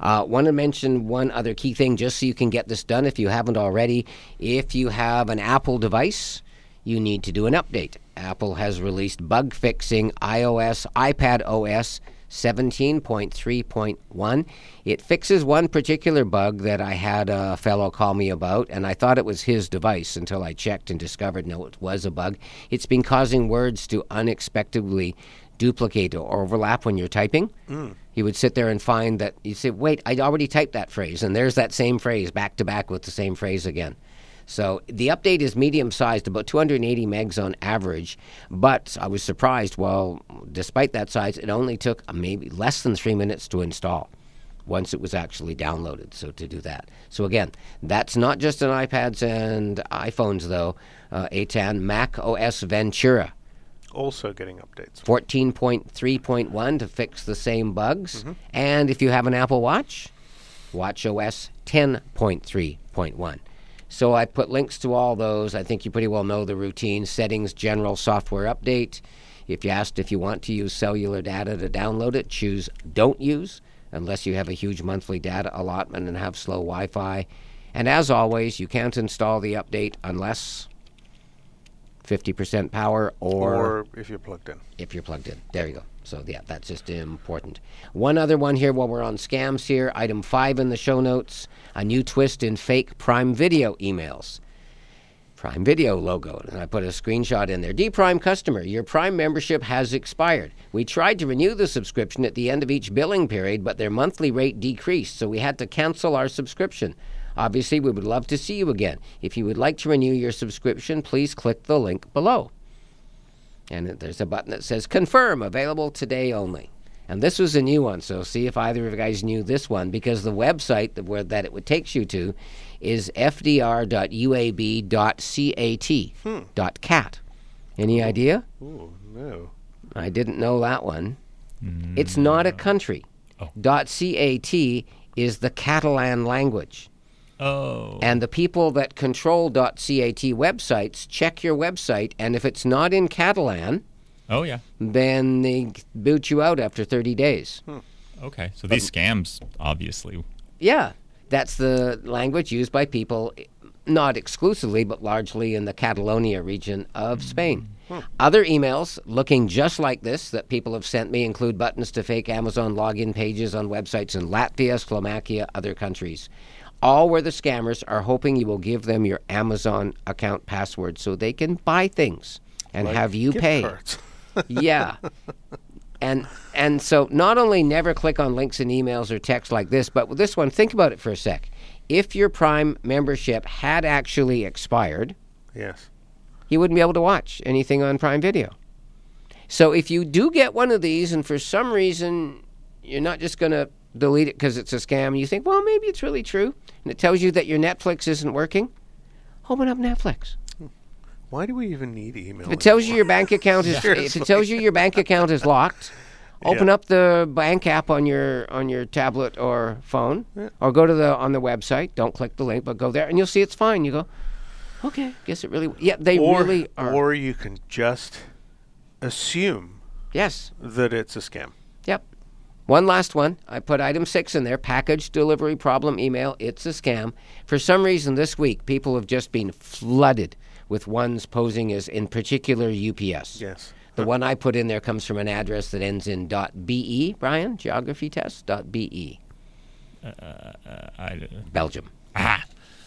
Uh, Want to mention one other key thing, just so you can get this done if you haven't already. If you have an Apple device, you need to do an update. Apple has released bug fixing iOS, iPad OS 17.3.1. It fixes one particular bug that I had a fellow call me about, and I thought it was his device until I checked and discovered no, it was a bug. It's been causing words to unexpectedly duplicate or overlap when you're typing. Mm. He would sit there and find that you say, "Wait, I already typed that phrase," and there's that same phrase back to back with the same phrase again. So the update is medium sized, about 280 megs on average. But I was surprised. Well, despite that size, it only took uh, maybe less than three minutes to install once it was actually downloaded. So to do that. So again, that's not just on iPads and iPhones though. Uh, Aitan Mac OS Ventura. Also getting updates. 14.3.1 to fix the same bugs. Mm-hmm. And if you have an Apple Watch, Watch OS 10.3.1. So I put links to all those. I think you pretty well know the routine settings, general software update. If you asked if you want to use cellular data to download it, choose don't use unless you have a huge monthly data allotment and have slow Wi Fi. And as always, you can't install the update unless 50% power or, Or if you're plugged in. if you're plugged in. There you go. So yeah, that's just important. One other one here while we're on scams here. Item five in the show notes: a new twist in fake Prime Video emails. Prime Video logo, and I put a screenshot in there. D Prime customer, your Prime membership has expired. We tried to renew the subscription at the end of each billing period, but their monthly rate decreased, so we had to cancel our subscription. Obviously, we would love to see you again. If you would like to renew your subscription, please click the link below. And there's a button that says confirm, available today only. And this was a new one, so see if either of you guys knew this one, because the website that, where, that it would takes you to is fdr.uab.cat. Hmm. Dot cat. Any idea? Ooh, no. I didn't know that one. Mm. It's not a country. Oh. Dot .cat is the Catalan language. Oh. And the people that control .cat websites check your website, and if it's not in Catalan, Oh yeah. then they boot you out after 30 days. Hmm. Okay. So these scams, obviously. Yeah, that's the language used by people, not exclusively, but largely in the Catalonia region of hmm. Spain. Hmm. Other emails looking just like this that people have sent me include buttons to fake Amazon login pages on websites in Latvia, Slovakia, other countries. All where the scammers are hoping you will give them your Amazon account password so they can buy things and Like have you pay. yeah. And and so not only never click on links in emails or text like this, but with this one, think about it for a sec. If your Prime membership had actually expired, Yes. you wouldn't be able to watch anything on Prime Video. So if you do get one of these and for some reason you're not just going to delete it because it's a scam, you think, well, maybe it's really true, and it tells you that your Netflix isn't working, open up Netflix. Why do we even need email? If it tells you your bank account is if it tells you your bank account is locked, Open Yeah. up the bank app on your on your tablet or phone, Yeah. or go to the on the website. Don't click the link, but go there, and you'll see it's fine. You go, okay, guess it really. Yeah, they or, really are. Or you can just assume yes. that it's a scam. Yep. One last one. I put item six in there package delivery problem email. It's a scam. For some reason, this week, people have just been flooded with ones posing as, in particular, UPS. Yes. The one I put in there comes from an address that ends in .be, Brian, geography test, .be, Uh, uh, I, Belgium. ah,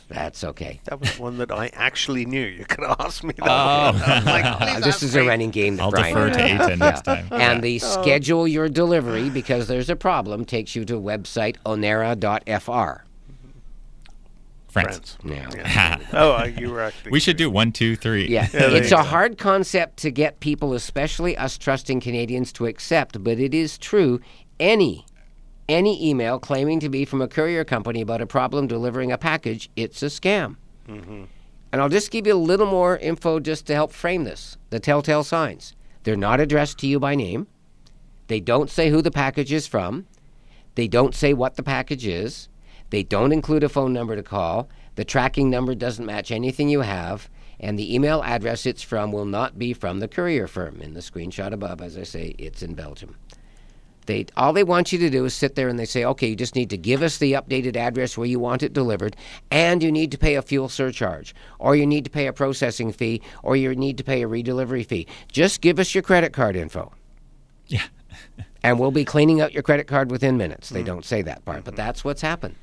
That's okay. That was one that I actually knew. You could ask me that. Oh. Like, this ask is a running game that I'll Brian defer to Yeah. Aiden next time. And the schedule your delivery because there's a problem takes you to website onera.fr. France. France. Yeah. Oh, uh, you were actually. We should do one, two, three. Yeah, there it's a hard concept to get people, especially us trusting Canadians, to accept, but it is true. Any any email claiming to be from a courier company about a problem delivering a package, it's a scam. Mm-hmm. And I'll just give you a little more info just to help frame this. The telltale signs. They're not addressed to you by name. They don't say who the package is from. They don't say what the package is. They don't include a phone number to call. The tracking number doesn't match anything you have. And the email address it's from will not be from the courier firm. In the screenshot above, as I say, it's in Belgium. They all they want you to do is sit there and they say, okay, you just need to give us the updated address where you want it delivered, and you need to pay a fuel surcharge, or you need to pay a processing fee, or you need to pay a redelivery fee. Just give us your credit card info. Yeah. and we'll be cleaning out your credit card within minutes. They don't say that part, but that's what's happened.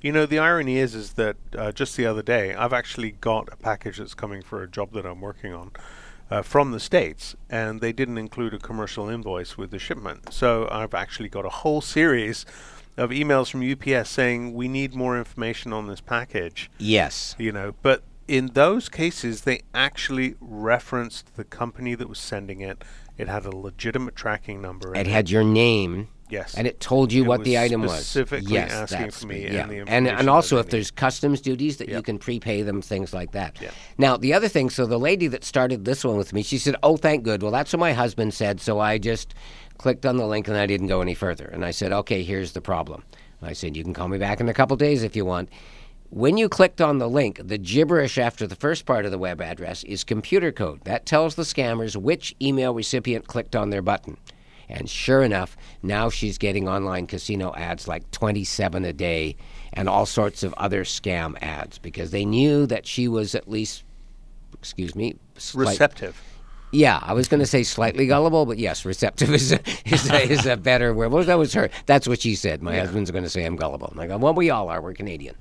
You know, the irony is, is that uh, just the other day, I've actually got a package that's coming for a job that I'm working on uh, from the states, and they didn't include a commercial invoice with the shipment. So I've actually got a whole series of emails from UPS saying we need more information on this package. Yes. You know, but in those cases, they actually referenced the company that was sending it. It had a legitimate tracking number. It had your name. Yes. And it told you It what the item was. specifically yes, asking for me the- and and, and also if there's customs duties that you can prepay them, things like that. Yeah. Now the other thing, so the lady that started this one with me, she said, "Oh, thank good. Well, that's what my husband said." So I just clicked on the link and I didn't go any further. And I said, "Okay, here's the problem." I said, "You can call me back in a couple days if you want." When you clicked on the link, the gibberish after the first part of the web address is computer code. That tells the scammers which email recipient clicked on their button. And sure enough, now she's getting online casino ads like 27 a day and all sorts of other scam ads because they knew that she was at least, excuse me, slight- Receptive. yeah, I was going to say slightly gullible, but yes, receptive is a, is a, is a better word. Well, that was her. That's what she said. My husband's going to say I'm gullible. I'm like, well, we all are. We're Canadian.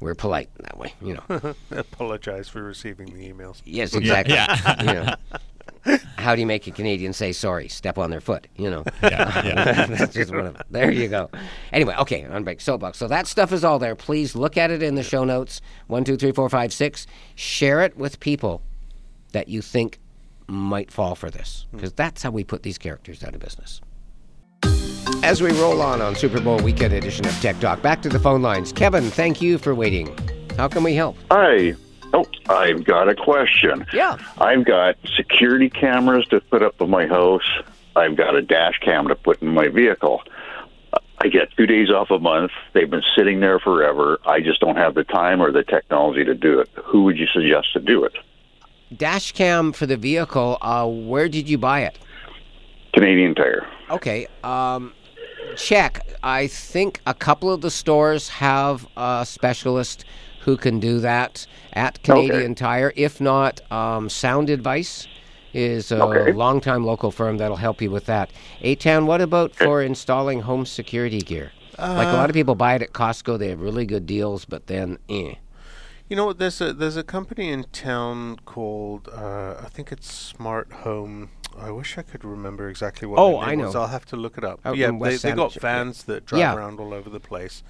We're polite that way, you know. Apologize for receiving the emails. Yes, exactly. Yeah. You know. How do you make a Canadian say sorry? Step on their foot, you know. Yeah, yeah. That's just one of them. There you go. Anyway, okay, on break soapbox. So that stuff is all there. Please look at it in the show notes. One, two, three, four, five, six. Share it with people that you think might fall for this, because that's how we put these characters out of business. As we roll on on Super Bowl weekend edition of Tech Talk, back to the phone lines. Kevin, thank you for waiting. How can we help? Hi. Oh, I've got a question. Yeah. I've got security cameras to put up in my house. I've got a dash cam to put in my vehicle. I get two days off a month. They've been sitting there forever. I just don't have the time or the technology to do it. Who would you suggest to do it? Dash cam for the vehicle. Uh, where did you buy it? Canadian Tire. Okay. Um, check. I think a couple of the stores have a specialist who can do that at Canadian Tire. If not, um, Sound Advice is a Okay. longtime local firm that'll help you with that. Aitan, what about for installing home security gear? like a lot of people buy it at Costco. They have really good deals, but then, eh. You know, there's a there's a company in town called uh, I think it's Smart Home. I wish I could remember exactly what. Oh, I name was. know. I'll have to look it up. Out yeah, they West they got Sandwich, yeah. vans that drive Yeah. around all over the place.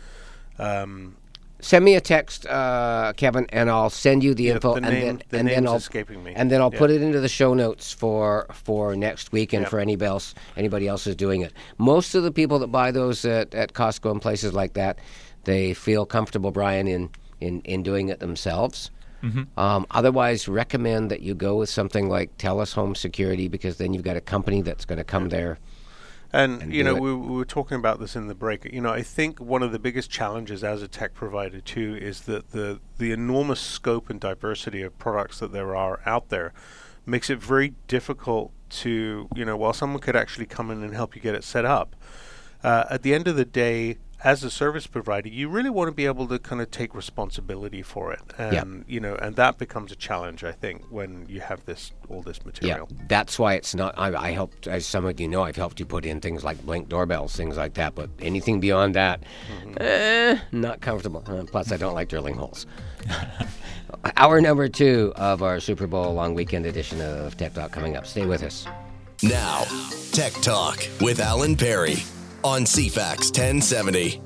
Um, Send me a text, uh, Kevin, and I'll send you the Yeah, info, the and name- then the and then name's I'll escaping me. and then I'll Yeah. put it into the show notes for for next week and Yeah. for anybody else anybody else is doing it. Most of the people that buy those at, at Costco and places like that, they feel comfortable, Brian, in in, in doing it themselves. Mhm. Um, otherwise, recommend that you go with something like Telus Home Security because then you've got a company that's going to come there And, and you know, we, we were talking about this in the break. You know, I think one of the biggest challenges as a tech provider too is that the the enormous scope and diversity of products that there are out there makes it very difficult to, you know, while someone could actually come in and help you get it set up, uh, at the end of the day, as a service provider, you really want to be able to kind of take responsibility for it, and Yeah. you know, and that becomes a challenge, I think, when you have this all this material. Yeah, that's why it's not. I, I helped, as some of you know, I've helped you put in things like blink doorbells, things like that. But anything beyond that, eh, not comfortable. Uh, plus, I don't like drilling holes. Hour number two of our Super Bowl long weekend edition of Tech Talk coming up. Stay with us. Now, Tech Talk with Alan Perry on CFAX 1070.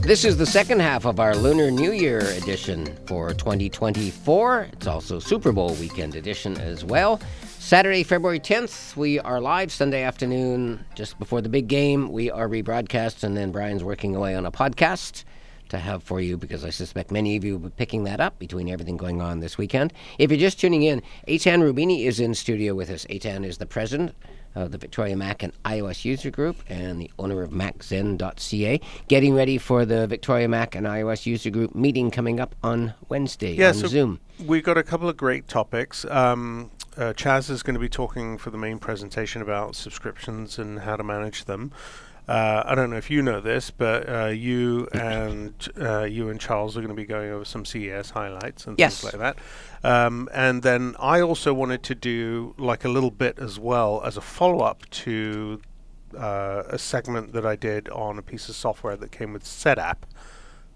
This is the second half of our Lunar New Year edition for 2024. It's also Super Bowl weekend edition as well. Saturday, February 10th, we are live. Sunday afternoon, just before the big game, we are rebroadcast, and then Brian's working away on a podcast to have for you because I suspect many of you will be picking that up between everything going on this weekend. If you're just tuning in, Aitan Roubini is in studio with us. Aitan is the president of the Victoria Mac and iOS user group and the owner of MacZen.ca, getting ready for the Victoria Mac and iOS user group meeting coming up on Wednesday Yeah, on so Zoom. we've got a couple of great topics. Um, uh, Chaz is going to be talking for the main presentation about subscriptions and how to manage them. Uh, I don't know if you know this, but uh, you and uh, you and Charles are going to be going over some CES highlights and Yes. things like that. Um, and then I also wanted to do like a little bit as well as a follow up to uh, a segment that I did on a piece of software that came with SetApp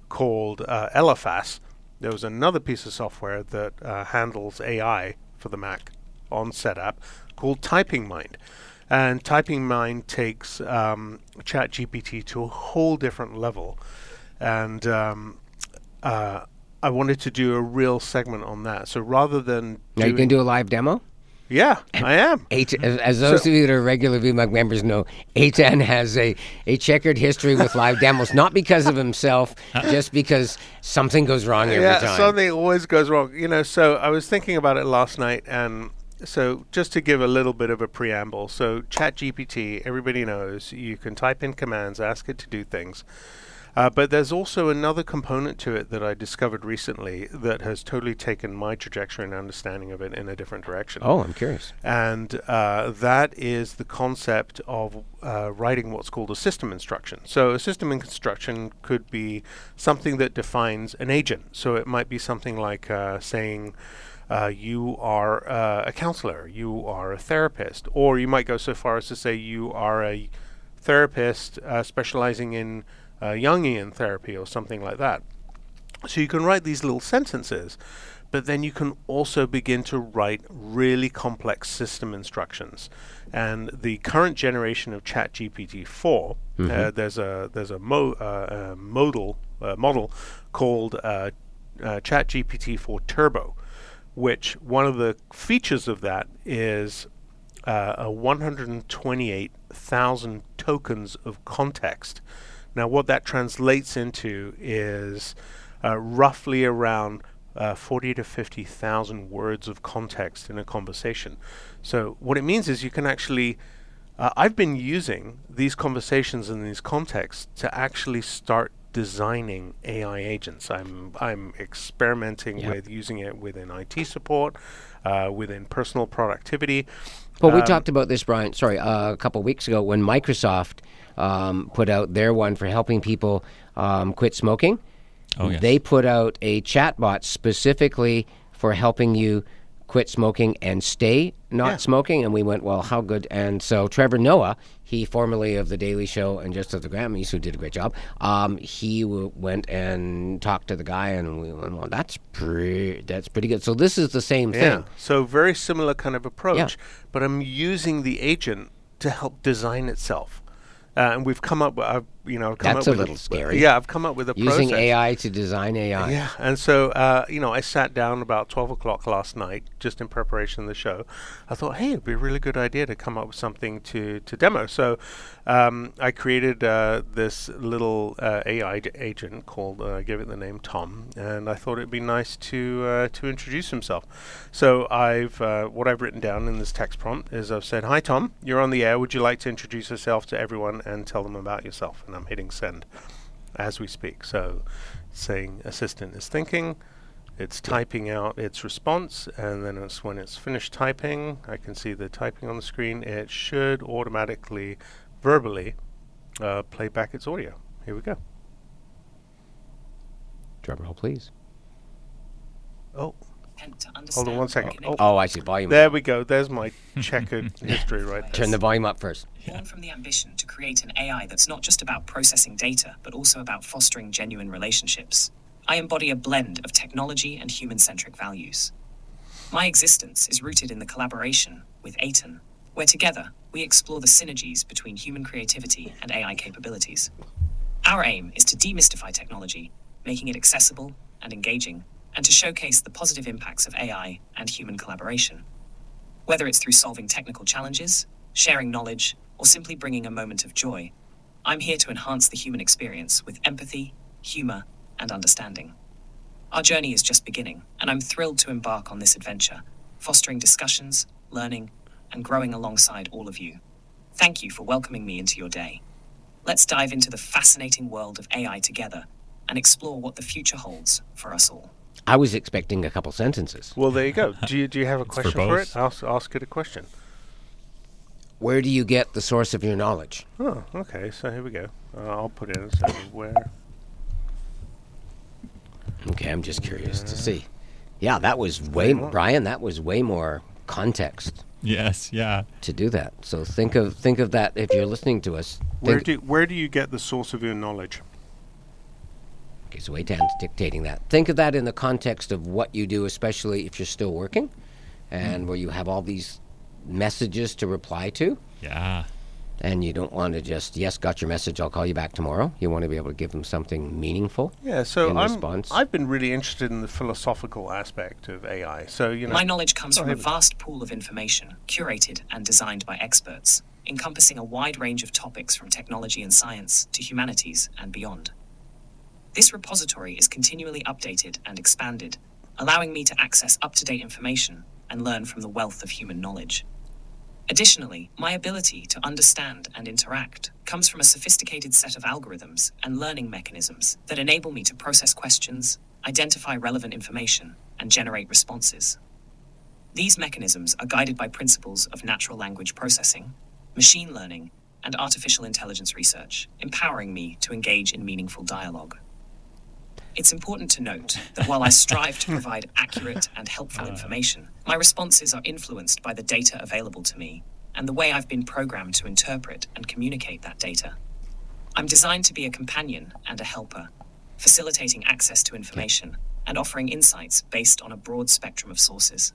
called uh, Elephas. There was another piece of software that uh, handles AI for the Mac on SetApp called Typing Mind. And Typing Mind takes um, ChatGPT to a whole different level. And um, uh, I wanted to do a real segment on that. So rather than Now you can do a live demo? Yeah, I am. Eight, as, as those So- of you that are regular VMUG members know, Aitan has a, a checkered history with live demos, not because of himself, just because something goes wrong every yeah, time. something always goes wrong. You know, so I was thinking about it last night, and so just to give a little bit of a preamble, so ChatGPT, everybody knows you can type in commands, ask it to do things. Uh, but there's also another component to it that I discovered recently that has totally taken my trajectory and understanding of it in a different direction. Oh, I'm curious. And uh, that is the concept of uh, writing what's called a system instruction. So a system instruction could be something that defines an agent. So it might be something like uh, saying, uh, you are uh, a counselor, you are a therapist, or you might go so far as to say you are a therapist uh, specializing in uh, Jungian therapy or something like that. So you can write these little sentences, but then you can also begin to write really complex system instructions. And the current generation of ChatGPT 4, uh, Mhm. there's a there's a mo, uh, uh, modal uh, model called uh, uh, ChatGPT 4 Turbo, which one of the features of that is uh, a 128,000 tokens of context. Now, what that translates into is uh, roughly around uh, 40 to 50,000 words of context in a conversation. So, what it means is you can actually. Uh, I've been using these conversations and these contexts to actually start designing AI agents. I'm I'm experimenting Yep. with using it within IT support, uh, within personal productivity. Well, we Um, talked about this, Brian. Sorry, uh, a couple weeks ago when Microsoft um, put out their one for helping people um, quit smoking. Oh, yes. They put out a chatbot specifically for helping you quit smoking and stay not Yeah. smoking. And we went, well, how good? And so Trevor Noah, he formerly of the Daily Show and just of the Grammys, who did a great job, um, he w- went and talked to the guy, and we went, well, that's pretty, that's pretty good. So this is the same Yeah. thing. So very similar kind of approach, yeah. but I'm using the agent to help design itself. Uh, and we've come up. With, I've you know, I've come That's up a with little scary. Yeah, I've come up with a Using process. AI to design AI. Yeah, and so uh, you know, I sat down about twelve o'clock last night, just in preparation of the show. I thought, hey, it'd be a really good idea to come up with something to to demo. So um, I created uh, this little uh, AI d- agent called, uh, I gave it the name Tom, and I thought it'd be nice to uh, to introduce himself. So I've uh, what I've written down in this text prompt is I've said, "Hi Tom, you're on the air. Would you like to introduce yourself to everyone and tell them about yourself?" And I'm hitting send as we speak. So saying assistant is thinking, it's typing out its response, and then it's when it's finished typing, I can see the typing on the screen. It should automatically, verbally, uh, play back its audio. Here we go. Drum roll, please. Oh. Hold on one second. Oh, oh, I see. Volume. There we go. There's my checkered history right there. Turn the volume up first. Born from the ambition to create an AI that's not just about processing data, but also about fostering genuine relationships. I embody a blend of technology and human centric values. My existence is rooted in the collaboration with Aitan, where together we explore the synergies between human creativity and AI capabilities. Our aim is to demystify technology, making it accessible and engaging, and to showcase the positive impacts of AI and human collaboration. Whether it's through solving technical challenges, sharing knowledge, or simply bringing a moment of joy, I'm here to enhance the human experience with empathy, humor, and understanding. Our journey is just beginning, and I'm thrilled to embark on this adventure, fostering discussions, learning, and growing alongside all of you. Thank you for welcoming me into your day. Let's dive into the fascinating world of AI together and explore what the future holds for us all. I was expecting a couple sentences. Well, there you go. Do you, do you have a question for, both. it? Ask, ask it a question. Where do you get the source of your knowledge? Oh, okay. So here we go. Uh, I'll put in so where. Okay, I'm just curious to see. Yeah, that was way, Brian. That was way more context. Yes, yeah. To do that, so think of think of that if you're listening to us. Where think- do where do you get the source of your knowledge? Okay, so Aitan's dictating that. Think of that in the context of what you do, especially if you're still working, and where you have all these messages to reply to. Yeah. And you don't want to just yes, got your message. I'll call you back tomorrow. You want to be able to give them something meaningful. Yeah, so in I'm, response. I've been really interested in the philosophical aspect of AI. So you know, My knowledge comes from a here we go. vast pool of information, curated and designed by experts, encompassing a wide range of topics from technology and science to humanities and beyond. This repository is continually updated and expanded, allowing me to access up to date information and learn from the wealth of human knowledge. Additionally, my ability to understand and interact comes from a sophisticated set of algorithms and learning mechanisms that enable me to process questions, identify relevant information, and generate responses. These mechanisms are guided by principles of natural language processing, machine learning, and artificial intelligence research, empowering me to engage in meaningful dialogue. It's important to note that while I strive to provide accurate and helpful uh. information, my responses are influenced by the data available to me and the way I've been programmed to interpret and communicate that data. I'm designed to be a companion and a helper, facilitating access to information and offering insights based on a broad spectrum of sources.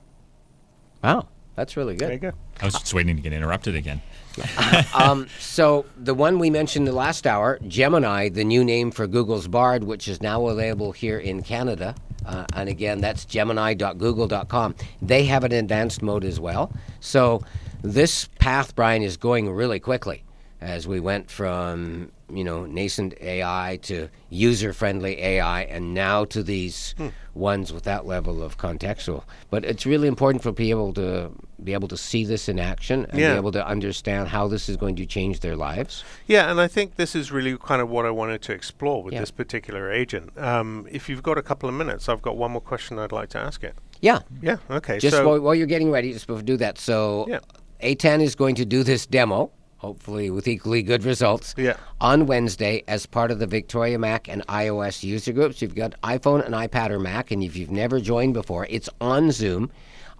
Wow, that's really good. There you go. I was just waiting to get interrupted again. um, so the one we mentioned the last hour, Gemini, the new name for Google's Bard, which is now available here in Canada. Uh, and again, that's gemini.google.com. They have an advanced mode as well. So this path, Brian, is going really quickly as we went from you know nascent AI to user-friendly AI, and now to these ones with that level of contextual. But it's really important for people to be able to see this in action and Yeah. be able to understand how this is going to change their lives. Yeah, and I think this is really kind of what I wanted to explore with Yeah. this particular agent. Um, if you've got a couple of minutes, I've got one more question I'd like to ask it. Yeah. Yeah. Okay. Just so while, while you're getting ready, just before do that. So, Yeah. Aitan is going to do this demo, hopefully with equally good results, Yeah. on Wednesday as part of the Victoria Mac and iOS user groups. You've got iPhone and iPad or Mac, and if you've never joined before, it's on Zoom.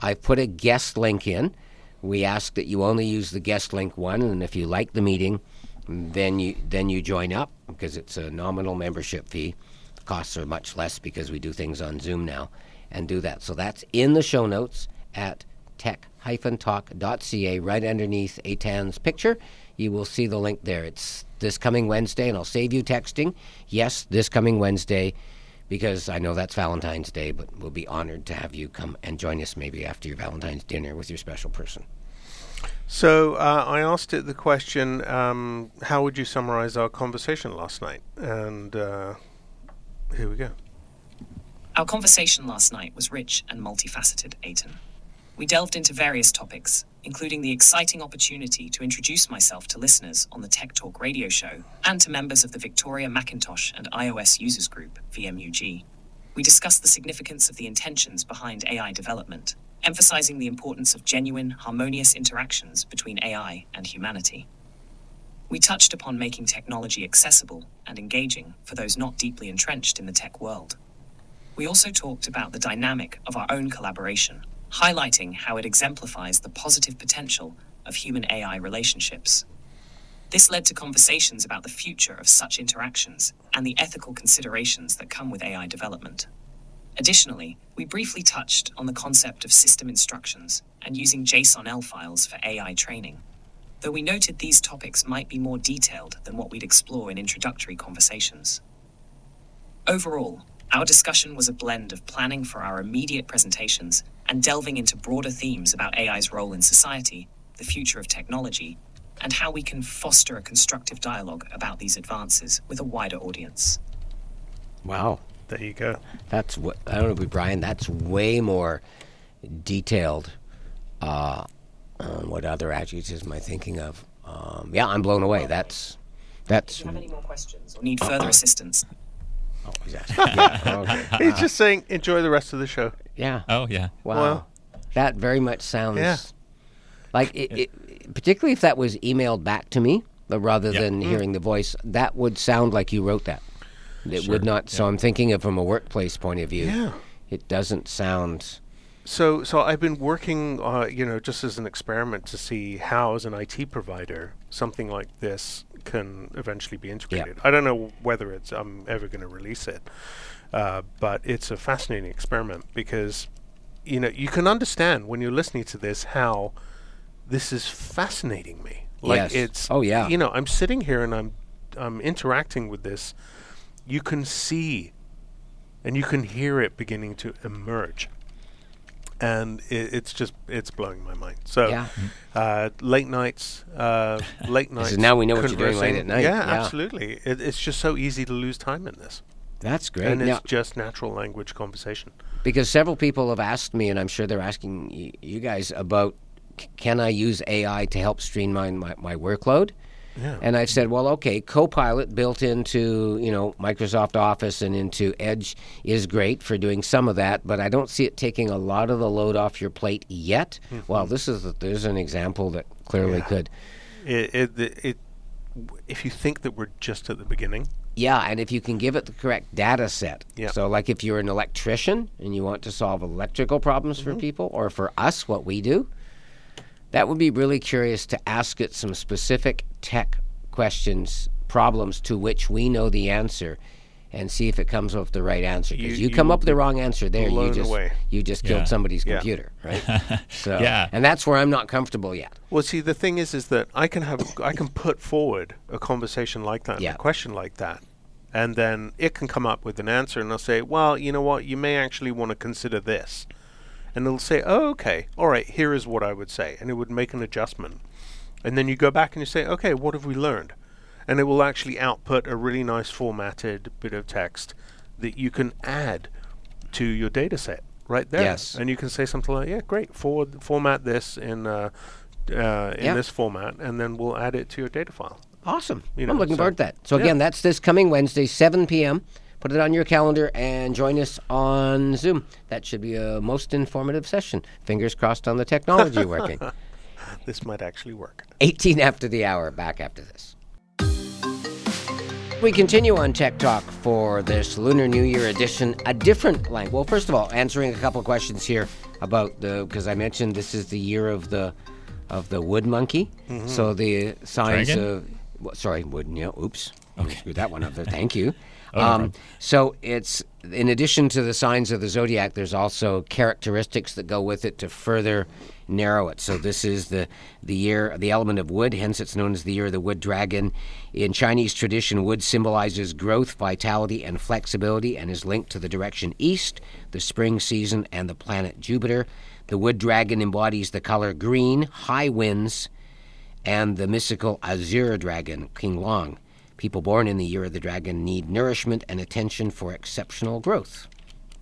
I put a guest link in. We ask that you only use the guest link one, and if you like the meeting, then you then you join up because it's a nominal membership fee. Costs are much less because we do things on Zoom now, and do that. So that's in the show notes at tech-talk.ca right underneath Aitan's picture. You will see the link there. It's this coming Wednesday, and I'll save you texting. Yes, this coming Wednesday, because I know that's Valentine's Day, but we'll be honored to have you come and join us maybe after your Valentine's dinner with your special person. So uh, I asked it the question, um, how would you summarize our conversation last night? And uh, here we go. Our conversation last night was rich and multifaceted, Aiton. We delved into various topics, including the exciting opportunity to introduce myself to listeners on the Tech Talk radio show and to members of the Victoria Macintosh and iOS Users Group, VMUG. We discussed the significance of the intentions behind AI development, emphasizing the importance of genuine, harmonious interactions between AI and humanity. We touched upon making technology accessible and engaging for those not deeply entrenched in the tech world. We also talked about the dynamic of our own collaboration, highlighting how it exemplifies the positive potential of human AI relationships. This led to conversations about the future of such interactions and the ethical considerations that come with AI development. Additionally, we briefly touched on the concept of system instructions and using JSON-L files for AI training, though we noted these topics might be more detailed than what we'd explore in introductory conversations. Overall, our discussion was a blend of planning for our immediate presentations and delving into broader themes about AI's role in society, the future of technology, and how we can foster a constructive dialogue about these advances with a wider audience. Wow. There you go. That's what I don't know, Brian. That's way more detailed. Uh, um, what other adjectives am I thinking of? Um, yeah, I'm blown away. That's that's. If you have any more questions or need further assistance, Oh, he's yeah, okay. He's just saying, enjoy the rest of the show. Yeah. Oh yeah. Wow. Well- that very much sounds Yeah. like it, it, particularly if that was emailed back to me, but rather Yeah. than Mm. hearing the voice, that would sound like you wrote that. It would not. So I'm thinking of from a workplace point of view. Yeah. It doesn't sound. So, so I've been working, uh, you know, just as an experiment to see how, as an IT provider, something like this can eventually be integrated. I don't know whether it's I'm ever going to release it, uh, but it's a fascinating experiment because, you know, you can understand when you're listening to this how this is fascinating me. Like Yes. it's Oh, yeah. You know, I'm sitting here and I'm I'm interacting with this. You can see and you can hear it beginning to emerge and it, it's just it's blowing my mind so Yeah. uh, late nights uh, late nights now we know what you're doing late at night, yeah, yeah. absolutely it, it's just so easy to lose time in this That's great. and Now- it's just natural language conversation because several people have asked me, and I'm sure they're asking y- you guys about c- can I use AI to help streamline my, my workload? Yeah. And I've said, well, okay, Copilot built into you know Microsoft Office and into Edge is great for doing some of that, but I don't see it taking a lot of the load off your plate yet. Mm-hmm. Well, this is there's an example that clearly Yeah. could. it, it, it if you think that we're just at the beginning Yeah, and if you can give it the correct data set. Yeah. So, like if you're an electrician and you want to solve electrical problems Mm-hmm. for people, or for us, what we do, that would be really curious to ask it some specific tech questions, problems to which we know the answer, and see if it comes up with the right answer. Because You- you, come you up with the wrong answer there, you just away. you just Yeah. killed somebody's Yeah. computer, right? so, Yeah. and that's where I'm not comfortable yet. Well, see, the thing is, is that I can have, I can put forward a conversation like that, and Yeah. a question like that, and then it can come up with an answer, and I'll say, well, you know what, you may actually want to consider this, and it'll say, oh, okay, all right, here is what I would say, and it would make an adjustment, and then you go back and you say, okay, what have we learned, and it will actually output a really nice formatted bit of text that you can add to your data set right there. Yes. And you can say something like, yeah, great, forward, format this in uh, uh, in this format, and then we'll add it to your data file. Awesome. You I'm looking so- forward to that. So yeah. again, that's this coming Wednesday, 7 p.m. Put it on your calendar and join us on Zoom. That should be a most informative session. Fingers crossed on the technology working. This might actually work. 18 after the hour. Back after this. We continue on Tech Talk for this Lunar New Year edition, a different language. Well, first of all, answering a couple of questions here about the because I mentioned this is the year of the of the wood monkey. Mm-hmm. So the signs Dragon? of well, sorry, wood. Yeah, oops, okay. screwed that one up there. Thank you. Oh, um, so it's in addition to the signs of the zodiac, there's also characteristics that go with it to further narrow it. So this is the the year, the element of wood. Hence, it's known as the year of the wood dragon. In Chinese tradition, wood symbolizes growth, vitality, and flexibility, and is linked to the direction east, the spring season, and the planet Jupiter. The wood dragon embodies the color green, high winds, and the mystical Azure dragon, Qinglong. People born in the year of the dragon need nourishment and attention for exceptional growth.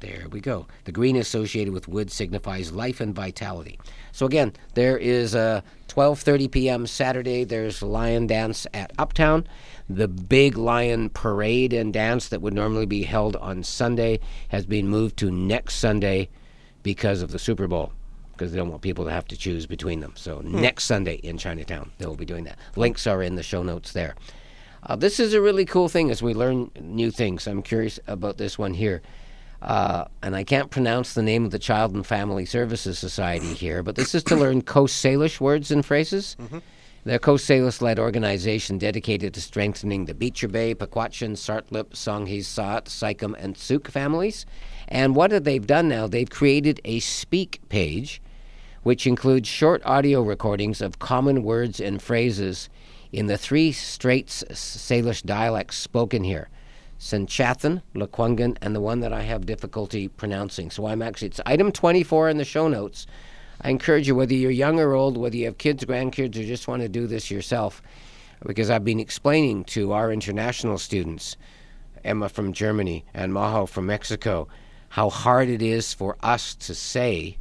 There we go. The green associated with wood signifies life and vitality. So again, there is a 12:30 p.m. Saturday. There's lion dance at Uptown. The big lion parade and dance that would normally be held on Sunday has been moved to next Sunday because of the Super Bowl. Because they don't want people to have to choose between them. So next Sunday in Chinatown, they will be doing that. Links are in the show notes there. Uh, this is a really cool thing as we learn new things. I'm curious about this one here. Uh, and I can't pronounce the name of the Child and Family Services Society here, but this is to learn Coast Salish words and phrases. They're a Coast Salish led organization dedicated to strengthening the Beecher Bay, Pauquachin, Tsartlip, Songhees, Tsawout, Tseycum, and Sook families. And what have they've done now? They've created a speak page, which includes short audio recordings of common words and phrases in the three Straits Salish dialects spoken here. SENĆOŦEN, Lekwungen, and the one that I have difficulty pronouncing. So I'm actually, it's item 24 in the show notes. I encourage you, whether you're young or old, whether you have kids, grandkids, or just want to do this yourself, because I've been explaining to our international students, Emma from Germany and Maho from Mexico, how hard it is for us to say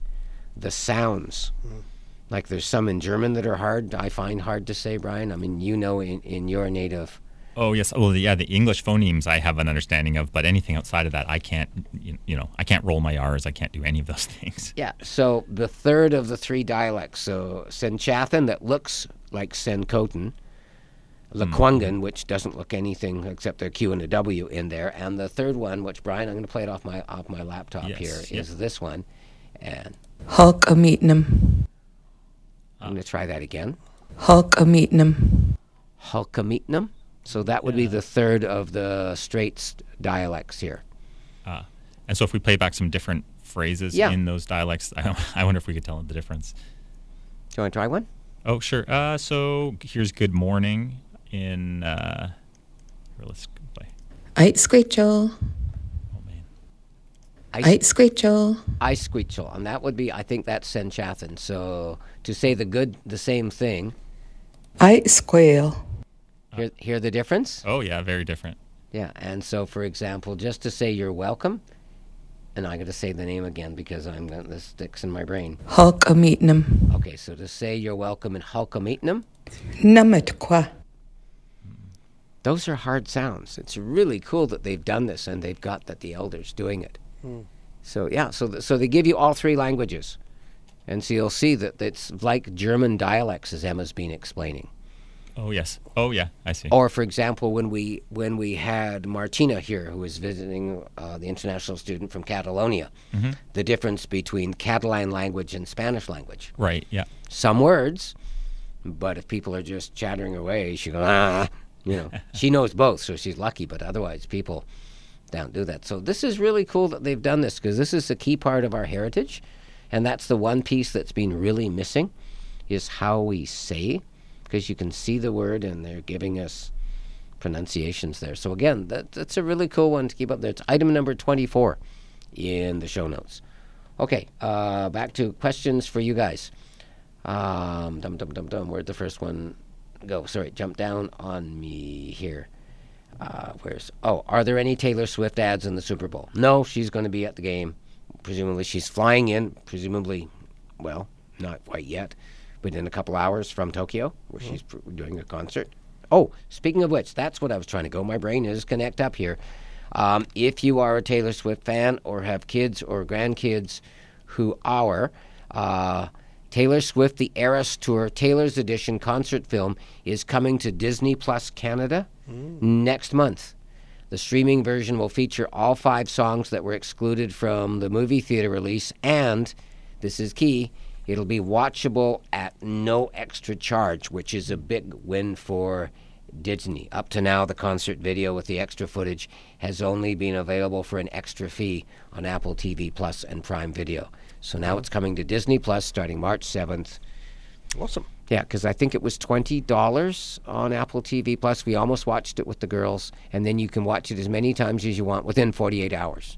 the sounds. Mm. Like there's some in German that are hard, I find hard to say, Brian. I mean, you know, in, in your native. Oh yes. Well, yeah. The English phonemes I have an understanding of, but anything outside of that, I can't. You you know, I can't roll my R's. I can't do any of those things. Yeah, so the third of the three dialects, so SENĆOŦEN, that looks like Senkotan, Lekwungen, mm-hmm. which doesn't look anything except a Q and a W in there, and the third one, which Brian, I'm going to play it off my off my laptop Yes, here, is yep. this one, and Hulk a meeting I'm going to try that again. Hulk a meeting Hulkamitnum. So that would be the third of the Straits dialects here. Uh, and so if we play back some different phrases Yeah. in those dialects, I, I wonder if we could tell the difference. Do you want to try one? Oh, sure. Uh, so here's good morning in. Uh, here, let's play. Ait squeechel Ait squeechel Ice squeechel, and that would be, I think that's SENĆOŦEN. So to say the good, the same thing. Ait squeal Hear, hear the difference? Oh yeah, very different. Yeah, and so for example, just to say you're welcome, and I'm going to say the name again because I'm gonna, this sticks in my brain. Hulk a meeting Okay, so to say you're welcome in Hulkamitnum, Nametqua those are hard sounds. It's really cool that they've done this and they've got that the elders doing it. Hmm. So yeah, so th- so they give you all three languages, and so you'll see that it's like German dialects, as Emma's been explaining. Oh yes. Oh yeah. I see. Or, for example, when we when we had Martina here, who was visiting uh, the international student from Catalonia, Mhm. the difference between Catalan language and Spanish language. Right. Yeah. Some words, but if people are just chattering away, she goes ah, you know. she knows both, so she's lucky. But otherwise, people don't do that. So this is really cool that they've done this because this is a key part of our heritage, and that's the one piece that's been really missing, is how we say, because you can see the word and they're giving us pronunciations there. So again, that, that's a really cool one to keep up there. It's item number 24 in the show notes. Okay, uh, back to questions for you guys. Um, dum dum dum dum. Where'd the first one go? Sorry, jump down on me here. Uh, where's oh? Are there any Taylor Swift ads in the Super Bowl? No, she's going to be at the game. Presumably, she's flying in. Presumably, well, not quite yet, but in a couple hours from Tokyo, where she's pr- doing a concert. Oh, speaking of which, that's what I was trying to go. My brain is connect up here. Um, if you are a Taylor Swift fan or have kids or grandkids who are, uh, Taylor Swift The Eras Tour Taylor's Edition concert film is coming to Disney Plus Canada next month. The streaming version will feature all five songs that were excluded from the movie theater release, and this is key, it'll be watchable at no extra charge, which is a big win for Disney. Up to now, the concert video with the extra footage has only been available for an extra fee on Apple TV Plus and Prime Video. So now it's coming to Disney Plus starting March 7th. Awesome. Yeah, because I think it was twenty dollars on Apple TV Plus. We almost watched it with the girls, and then you can watch it as many times as you want within forty-eight hours.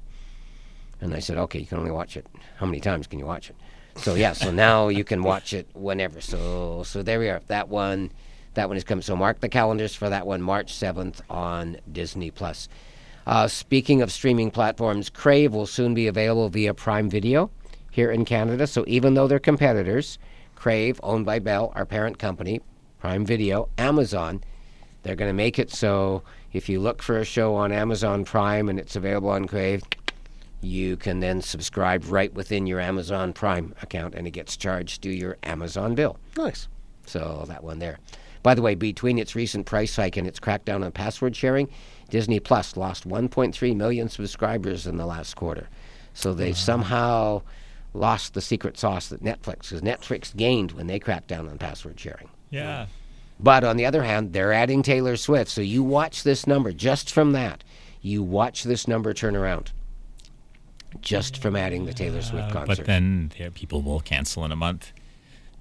And I said, okay, you can only watch it. How many times can you watch it? So yeah, so now you can watch it whenever. So so there we are. That one, that one is coming. So mark the calendars for that one, March seventh on Disney Plus. Uh, speaking of streaming platforms, Crave will soon be available via Prime Video here in Canada. So even though they're competitors, Crave, owned by Bell, our parent company, Prime Video, Amazon, they're going to make it so if you look for a show on Amazon Prime and it's available on Crave, you can then subscribe right within your Amazon Prime account and it gets charged to your Amazon bill. Nice. So that one there. By the way, between its recent price hike and its crackdown on password sharing, Disney Plus lost 1.3 million subscribers in the last quarter. So they've somehow lost the secret sauce that Netflix, because Netflix gained when they cracked down on password sharing. Yeah. But on the other hand, they're adding Taylor Swift. So you watch this number just from that. You watch this number turn around just from adding the Taylor Swift Uh, concert. but then yeah, people will cancel in a month.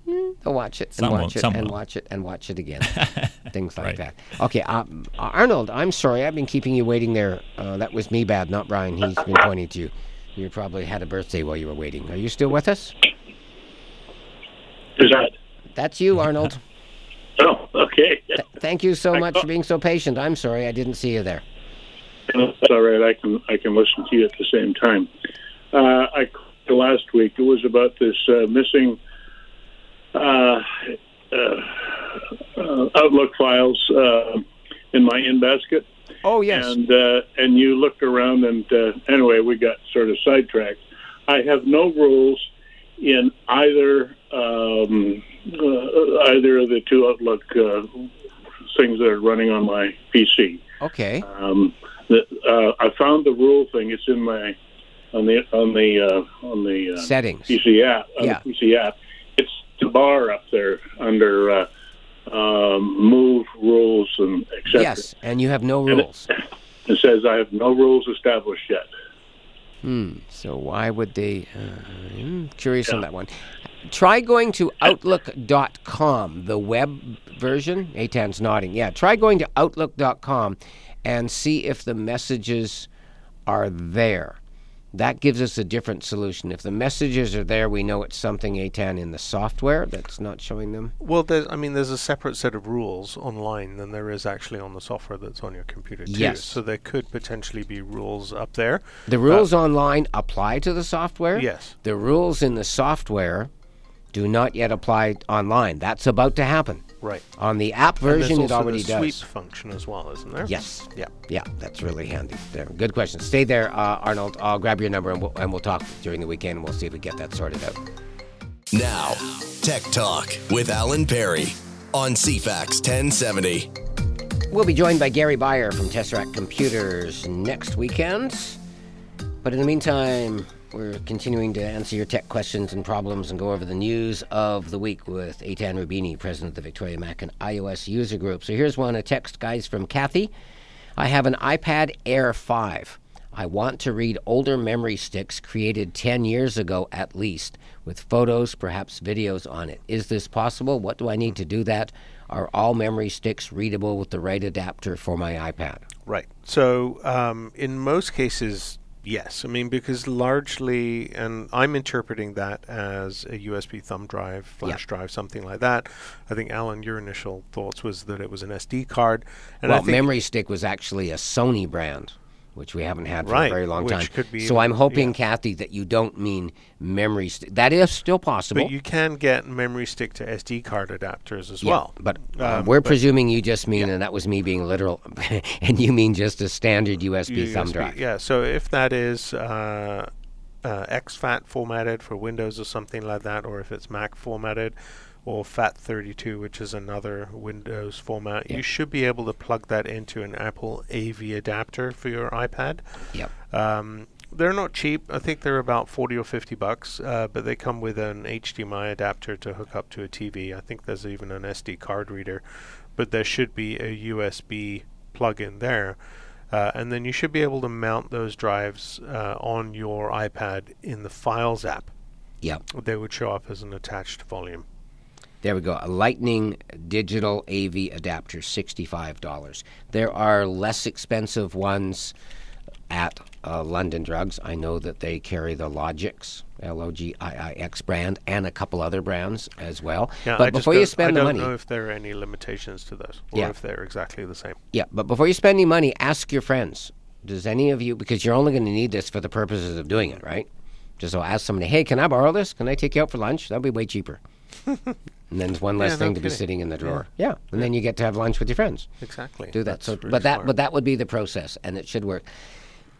They'll watch it and Some watch it and will. watch it and watch it again. Things like Right. that. Okay, um, Arnold, I'm sorry. I've been keeping you waiting there. Uh, that was me bad, not Brian. He's been pointing to you. You probably had a birthday while you were waiting. Are you still with us? Is that? That's you, Arnold. Oh, okay. Th- thank you so much for being so patient. I'm sorry I didn't see you there. That's all right. I can I can listen to you at the same time. Uh, I last week. It was about this uh, missing uh, uh, uh, Outlook files uh, in my in basket. Oh yes. And uh, and you looked around, and uh, anyway, we got sort of sidetracked. I have no rules in either um, uh, either of the two Outlook uh, things that are running on my PC. Okay. Um, the, uh, I found the rule thing. It's in my on the on the uh, on the uh, Settings. PC app. On Yeah. the PC app. It's the bar up there under uh, um, move rules and etc. Yes, and you have no And it- rules. It says I have no rules established yet. Hmm. So why would they? Uh, I'm curious on that one. Try going to Outlook.com, the web version. Aitan's nodding. Yeah. Try going to Outlook.com and see if the messages are there. That gives us a different solution. If the messages are there, we know it's something Aitan in the software that's not showing them. Well, there's, I mean, there's a separate set of rules online than there is actually on the software that's on your computer too. Yes. So there could potentially be rules up there. The rules online apply to the software. Yes. The rules in the software do not yet apply online. That's about to happen. Right. On the app And there's version, it already the sweep does. function as well, isn't there? Yes. Yeah. Yeah, that's really handy. There. Good question. Stay there, uh, Arnold. I'll grab your number and we'll, and we'll talk during the weekend and we'll see if we get that sorted out. Now, Tech Talk with Alan Perry on CFAX 1070. We'll be joined by Gary Beyer from Tesseract Computers next weekend. But in the meantime, we're continuing to answer your tech questions and problems and go over the news of the week with Aitan Roubini, president of the Victoria Mac and iOS user group. So here's one a text, guys, from Kathy. I have an iPad Air 5. I want to read older memory sticks created 10 years ago at least, with photos, perhaps videos on it. Is this possible? What do I need to do that? Are all memory sticks readable with the right adapter for my iPad? Right. So, um, in most cases, yes. I mean, because largely, and I'm interpreting that as a USB thumb drive, flash drive, something like that. I think, Alan, your initial thoughts was that it was an SD card. And I well, memory stick was actually a Sony brand, which we haven't had for Right, a very long which time. could be so even- I'm hoping, Kathy, that you don't mean memory stick. That is still possible. But you can get memory stick to SD card adapters as Yeah, well. But uh, Um, we're but presuming you just mean, and that was me being literal, and you mean just a standard USB, thumb drive. Yeah, so if that is uh, uh, exFAT formatted for Windows or something like that, or if it's Mac formatted, or FAT32, which is another Windows format, you should be able to plug that into an Apple AV adapter for your iPad. Yep. Um, they're not cheap. I think they're about forty or fifty bucks, uh, but they come with an HDMI adapter to hook up to a TV. I think there's even an SD card reader, but there should be a USB plug-in there, uh, and then you should be able to mount those drives uh, on your iPad in the Files app. Yep. They would show up as an attached volume. There we go. A Lightning digital AV adapter, $65. There are less expensive ones at uh, London Drugs. I know that they carry the Logiix, L O G I I X brand, and a couple other brands as well. Yeah, but I before you don't- spend I the don't money, know if there are any limitations to those, or Yeah. if they're exactly the same. yeah, but before you spend any money, ask your friends. Does any of you, because you're only going to need this for the purposes of doing it, right? Just so ask somebody, hey, can I borrow this? Can I take you out for lunch? That'd be way cheaper. And then one less Yeah, no thing to be sitting in the drawer. Yeah, and then you get to have lunch with your friends. Exactly. Do that. That's so, really but that smart. but that would be the process, and it should work.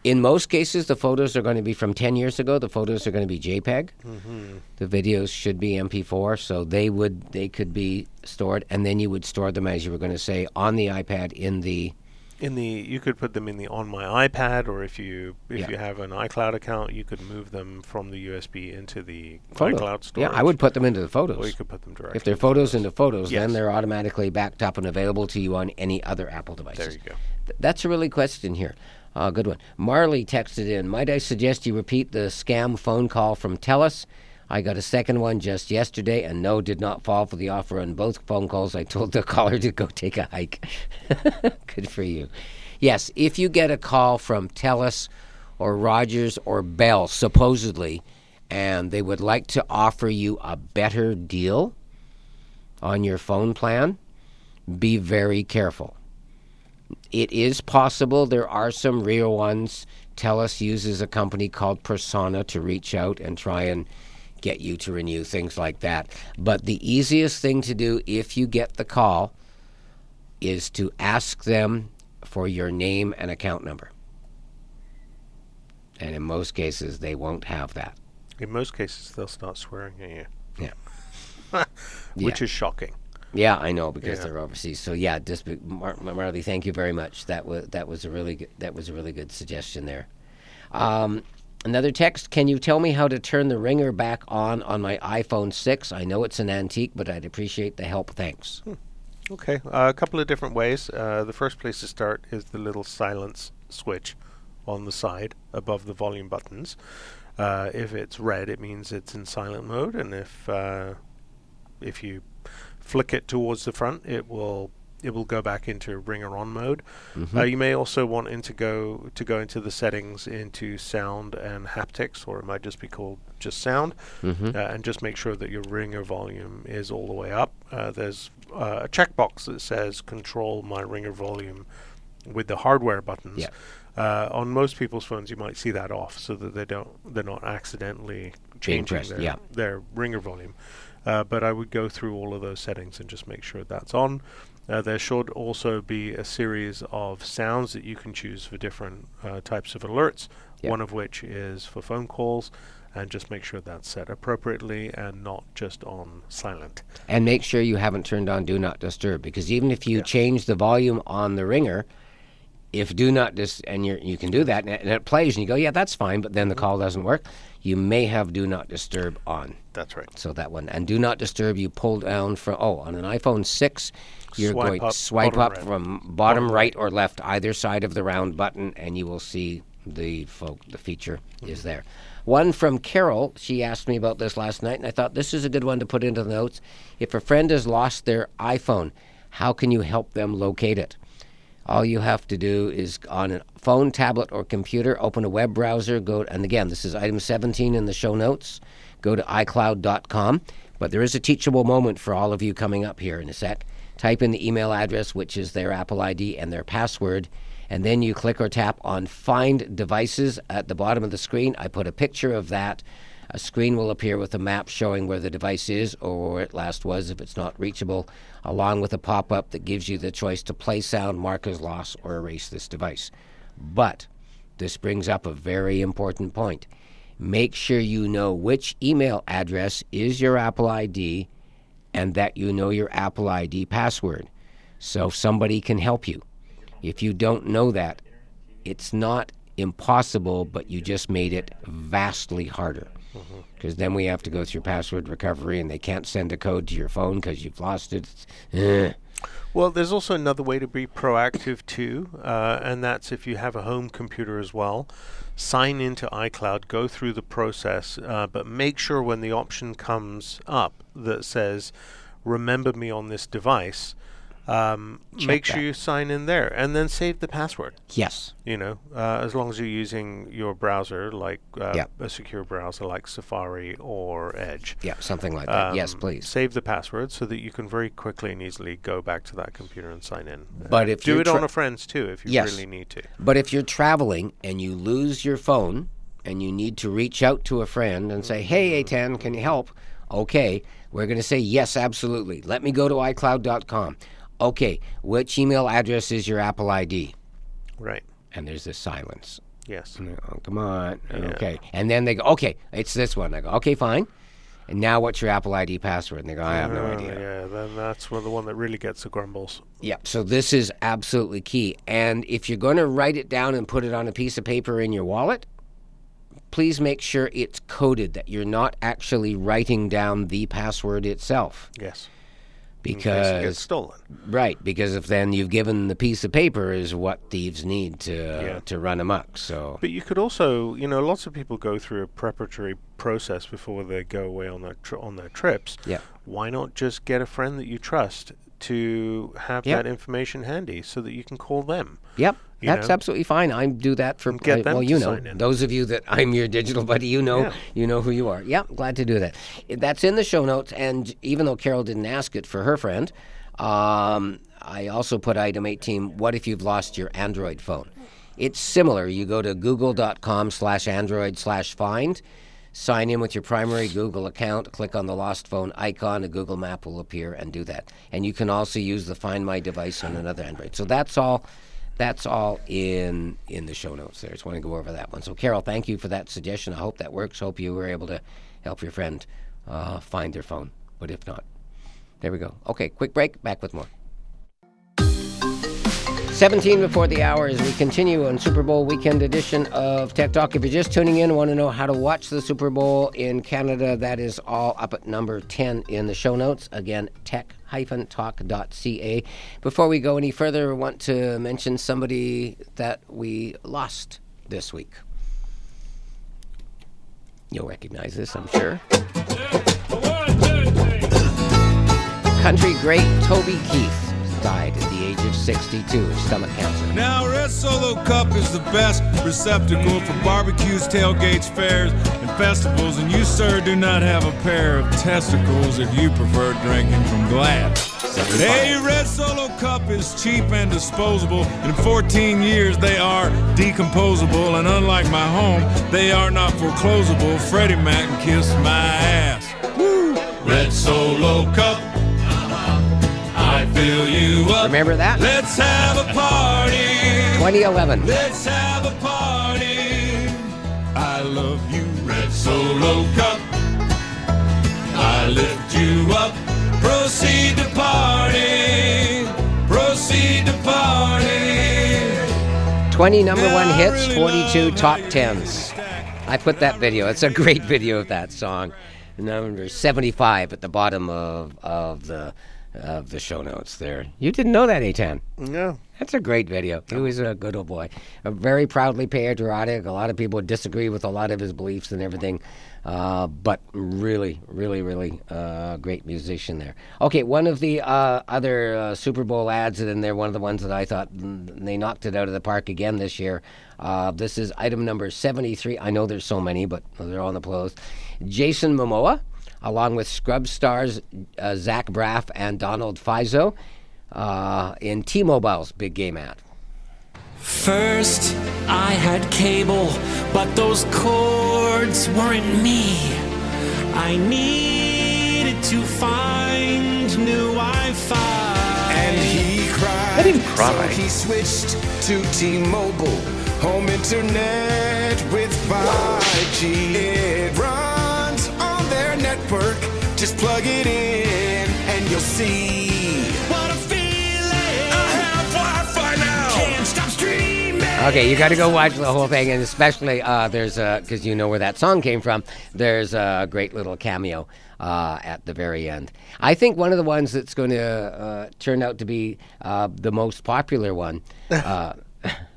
In most cases, the photos are going to be from 10 years ago. The photos are going to be JPEG. Mhm. The videos should be MP4, so they would they could be stored, and then you would store them as you were going to say on the iPad in the In the you could put them in the on my iPad, or if you if Yeah. you have an iCloud account, you could move them from the USB into the photo. iCloud storage. Yeah, I would put them into the photos. Or you could put them directly. If they're photos into photos, Yes. then they're automatically backed up and available to you on any other Apple devices. There you go. Th- That's a really question here. Uh, good one. Marley texted in. Might I suggest you repeat the scam phone call from Telus? I got a second one just yesterday, and no, did not fall for the offer on both phone calls. I told the caller to go take a hike. good for you. Yes, if you get a call from Telus or Rogers or Bell, supposedly, and they would like to offer you a better deal on your phone plan, be very careful. It is possible there are some real ones. TELUS uses a company called Persona to reach out and try and get you to renew things like that. But the easiest thing to do if you get the call is to ask them for your name and account number. And in most cases, they won't have that. In most cases, they'll start swearing at you. Yeah. Which Yeah. is shocking. Yeah, I know because Yeah. they're overseas. So yeah, just be, Mar- Marley, thank you very much. That was that was a really good, that was a really good suggestion there. Um, another text: Can you tell me how to turn the ringer back on on my iPhone six? I know it's an antique, but I'd appreciate the help. Thanks. Okay, uh, a couple of different ways. Uh, the first place to start is the little silence switch on the side above the volume buttons. Uh, if it's red, it means it's in silent mode, and if uh, if you flick it towards the front, it will it will go back into ringer on mode. Mhm. Uh, you may also want in to go to go into the settings into sound and haptics, or it might just be called just sound, Mhm. uh, and just make sure that your ringer volume is all the way up. Uh, there's uh, a checkbox that says "Control my ringer volume" with the hardware buttons. Yeah. Uh, on most people's phones, you might see that off so that they don't they're not accidentally changing their, their ringer volume. Uh, but I would go through all of those settings and just make sure that's on. Uh, there should also be a series of sounds that you can choose for different uh, types of alerts. Yeah. One of which is for phone calls, and just make sure that's set appropriately and not just on silent. And make sure you haven't turned on Do Not Disturb because even if you change the volume on the ringer, if Do Not Dis and you you can do that and and it plays and you go, yeah, that's fine, but then the call doesn't work, you may have Do Not Disturb on. That's right. So that one and Do Not Disturb you pull down from oh on an iPhone six, you're Swipe going up, swipe up right. from bottom, Bottom right or left either side of the round button and you will see the folk the feature is mm-hmm. there. One from Carol, she asked me about this last night, and I thought this is a good one to put into the notes. If a friend has lost their iPhone, how can you help them locate it? All you have to do is on a phone, tablet, or computer, open a web browser, go, and again, this is item 17 in the show notes. Go to iCloud.com. But there is a teachable moment for all of you coming up here in a sec. Type in the email address, which is their Apple ID, and their password, and then you click or tap on Find Devices at the bottom of the screen. I put a picture of that. A screen will appear with a map showing where the device is or where it last was if it's not reachable, along with a pop up that gives you the choice to play sound, mark as lost, or erase this device. But this brings up a very important point. Make sure you know which email address is your Apple ID and that you know your Apple ID password so somebody can help you. If you don't know that, it's not impossible, but you just made it vastly harder. Because then we have to go through password recovery, and they can't send a code to your phone because you've lost it. Well, there's also another way to be proactive too, uh, and that's if you have a home computer as well. Sign into iCloud, go through the process, uh, but make sure when the option comes up that says "Remember me on this device," um, make sure that. you sign in there, and then save the password. Yes. You know, uh, as long as you're using your browser, like uh, Yeah. a secure browser like Safari or Edge. Yeah, something like that. Yes, Um, please. Save the password so that you can very quickly and easily go back to that computer and sign in. But Uh, if do it on a friend's too, if you Yes. really need to. But if you're traveling and you lose your phone and you need to reach out to a friend and say, hey, Aitan, can you help? Okay, we're going to say, yes, absolutely. Let me go to iCloud.com. Okay, which email address is your Apple ID? Right. And there's this silence. Yes. Oh, come on. Yeah. Okay. And then they go, okay, it's this one. I go, okay, fine. And now what's your Apple ID password? And they go, I have no Uh, idea. Yeah, then that's the one that really gets the grumbles. Yeah, so this is absolutely key. And if you're going to write it down and put it on a piece of paper in your wallet, please make sure it's coded that you're not actually writing down the password itself. Yes. In case it gets Because stolen. right, because if then you've given the piece of paper is what thieves need to Yeah. to run amok. So But you could also, you know, lots of people go through a preparatory process before they go away on their tri- on their trips. Yeah. Why not just get a friend that you trust to have Yep. that information handy so that you can call them? Yep, that's know? absolutely fine. I do that for get I- well, to you know, sign in. those of you that I'm your digital buddy, you know, Yeah. you know who you are. Yeah, glad to do that. That's in the show notes, and even though Carol didn't ask it for her friend, um, I also put item 18. What if you've lost your Android phone? It's similar. You go to google.com/android/find. slash find, Sign in with your primary Google account, click on the lost phone icon, a Google map will appear, and do that. And you can also use the Find My device on another Android. So that's all. That's all in in the show notes. There, just want to go over that one. So, Carol, thank you for that suggestion. I hope that works. Hope you were able to help your friend uh, find their phone. But if not, there we go. Okay, quick break. Back with more. 17 before the hour as we continue on Super Bowl weekend edition of Tech Talk. If you're just tuning in, want to know how to watch the Super Bowl in Canada, that is all up at number 10 in the show notes. Again, tech-talk.ca. Before we go any further, I want to mention somebody that we lost this week. You'll recognize this, I'm sure. Country great Toby Keith died at the age of 62 of stomach cancer. Now, Red Solo Cup is the best receptacle for barbecues, tailgates, fairs, and festivals. And you, sir, do not have a pair of testicles if you prefer drinking from glass. Hey, Red Solo Cup is cheap and disposable. In 14 years, they are decomposable. And unlike my home, they are not foreclosable. Freddie Mac kissed my ass. Woo! Red Solo Cup. Fill you up. Remember that? Let's have a party. 2011. Let's have a party. I love you, Red Solo Cup. I lift you up. Proceed to party. Proceed to party. 20 number one hits, 42 top tens. I put that video. It's a great video of that song. Number 75 at the bottom of, of the of the show notes there. You didn't know that, Aitan. No. That's a great video. He was a good old boy. A very proudly patriotic. A lot of people disagree with a lot of his beliefs and everything. Uh, but really, really, really uh, great musician there. Okay, one of the uh, other uh, Super Bowl ads, and they're one of the ones that I thought mm, they knocked it out of the park again this year. Uh, this is item number 73. I know there's so many, but they're all in the close. Jason Momoa, along with Scrubs stars uh, Zach Braff and Donald Faison, uh, in T-Mobile's big game ad. First, I had cable, but those cords weren't me. I needed to find new Wi Fi. And he cried. I didn't cry. So he switched to T-Mobile, home internet with 5G. It runs on their network. Just plug it in, and you'll see. What a feeling! I have Wi-Fi now. Can't stop streaming. Okay, you got to go watch the whole thing, and especially uh, there's because you know where that song came from. There's a great little cameo uh, at the very end. I think one of the ones that's going to uh, turn out to be uh, the most popular one.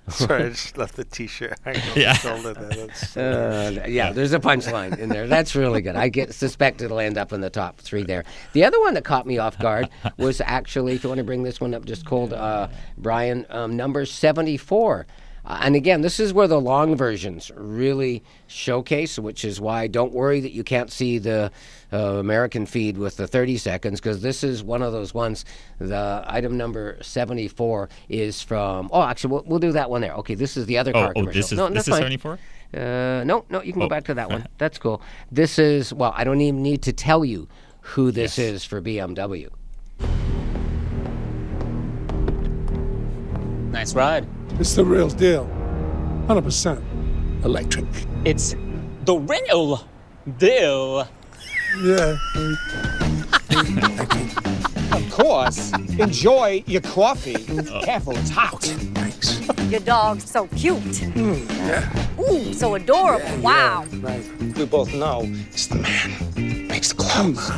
Uh, Sorry, I just left the T-shirt hanging on Yeah. the shoulder there. That's, Uh, yeah, there's a punchline in there. That's really good. I get suspect it'll end up in the top three there. The other one that caught me off guard was actually, if you want to bring this one up, just called uh, Brian, um, number 74. Uh, and again, this is where the long versions really showcase, which is why don't worry that you can't see the uh, American feed with the 30 seconds, because this is one of those ones. The item number 74 is from. Oh, actually, we'll, we'll do that one there. Okay, this is the other Oh, car oh, commercial. this is- no, this is 74? Uh, no, no, you can Oh. go back to that one. That's cool. This is well, I don't even need to tell you who this is for BMW. Nice ride. It's the real deal. 100% electric. It's the real deal. Yeah. Of course. Enjoy your coffee. Careful, it's hot. Thanks. Your dog's so cute. Hmm, yeah. Ooh, so adorable. wow. We both know it's the man. Makes the clothes.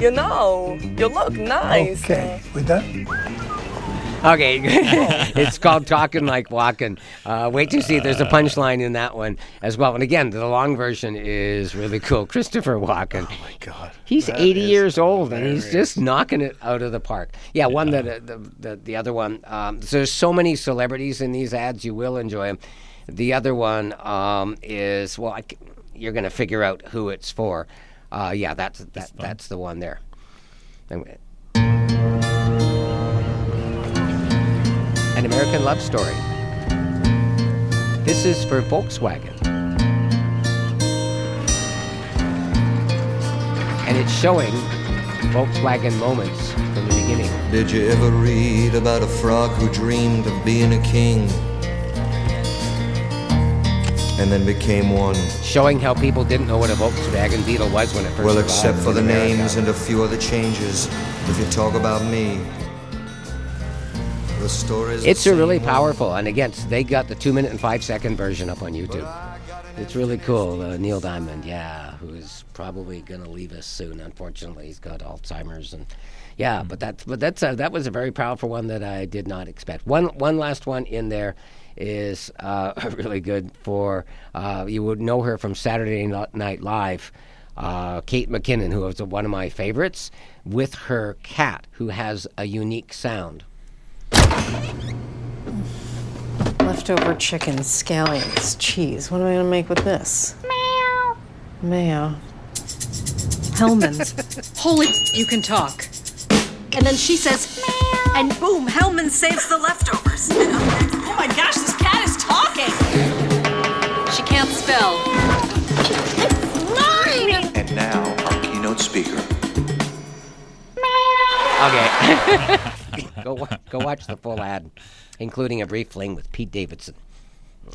You know, you look nice. Okay, we done? Okay, it's called Talking Like Walken. Uh, wait to see. There's a punchline in that one as well. And again, the long version is really cool. Christopher Walken. Oh my God, he's that 80 years old and he's just knocking it out of the park. Yeah, one that uh, the, the the other one. Um, so there's so many celebrities in these ads. You will enjoy them. The other one um, is well, I you're going to figure out who it's for. Uh, yeah, that's that, that's the one there. Anyway. An American Love Story. This is for Volkswagen. And it's showing Volkswagen moments from the beginning. Did you ever read about a frog who dreamed of being a king? And then became one. Showing how people didn't know what a Volkswagen Beetle was when it first Well, except for the America. names and a few other changes. If you talk about me, the story's It's a really powerful, and again, they got the two minute and five second version up on YouTube. It's really cool. Uh, Neil Diamond, yeah, who is probably going to leave us soon. Unfortunately, he's got Alzheimer's, and yeah, but that's but that's a, that was a very powerful one that I did not expect. One one last one in there is uh, really good for uh, you would know her from Saturday Night Live. Uh, Kate McKinnon, who is one of my favorites, with her cat, who has a unique sound. Leftover chicken, scallions, cheese. What am I gonna make with this? Meow. Mayo. Hellmann's. Holy, you can talk. And then she says, and boom, Hellman saves the leftovers. oh my gosh, this cat is talking. She can't spell. Mine! And now, our keynote speaker. Okay. go wa- go watch the full ad, including a brief fling with Pete Davidson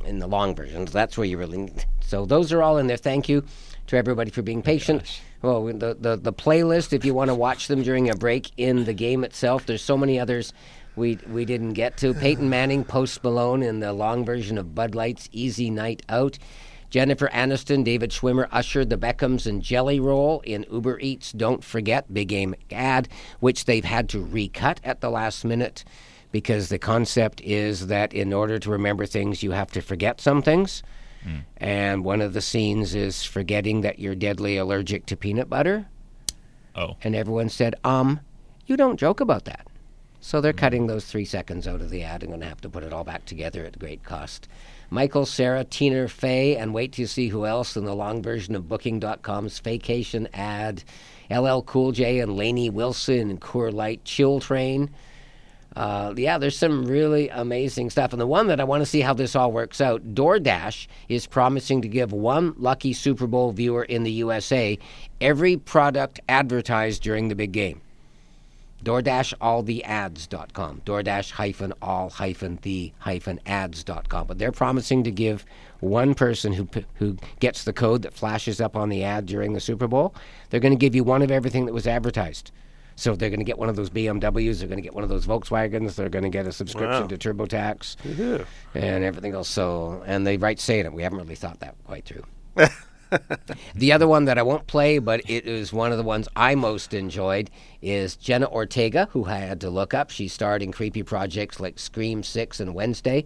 in the long versions. That's where you really. Need. So those are all in there. Thank you to everybody for being oh patient. Well, the, the the playlist, if you want to watch them during a break in the game itself, there's so many others. We, we didn't get to Peyton Manning, Post Malone in the long version of Bud Light's Easy Night Out. Jennifer Aniston, David Schwimmer, Usher, the Beckhams, and Jelly Roll in Uber Eats. Don't forget Big Game ad, which they've had to recut at the last minute because the concept is that in order to remember things, you have to forget some things. And one of the scenes is forgetting that you're deadly allergic to peanut butter. Oh. And everyone said, um, you don't joke about that. So they're cutting those three seconds out of the ad and going to have to put it all back together at great cost. Michael Cera, Tina Fey, and wait to see who else in the long version of Booking.com's vacation ad. LL Cool J and Lainey Wilson and Coors Light Chill Train. Uh, yeah, there's some really amazing stuff. And the one that I want to see how this all works out DoorDash is promising to give one lucky Super Bowl viewer in the USA every product advertised during the big game. DoorDashAllTheAds.com. DoorDash hyphen all hyphen the hyphen ads.com. But they're promising to give one person who who gets the code that flashes up on the ad during the Super Bowl, they're going to give you one of everything that was advertised. So they're going to get one of those BMWs, they're going to get one of those Volkswagens, they're going to get a subscription Wow. to TurboTax Woohoo. and everything else. So, and they right saying it. We haven't really thought that quite through. the other one that I won't play, but it is one of the ones I most enjoyed, is Jenna Ortega, who I had to look up. She starred in creepy projects like Scream 6 and Wednesday,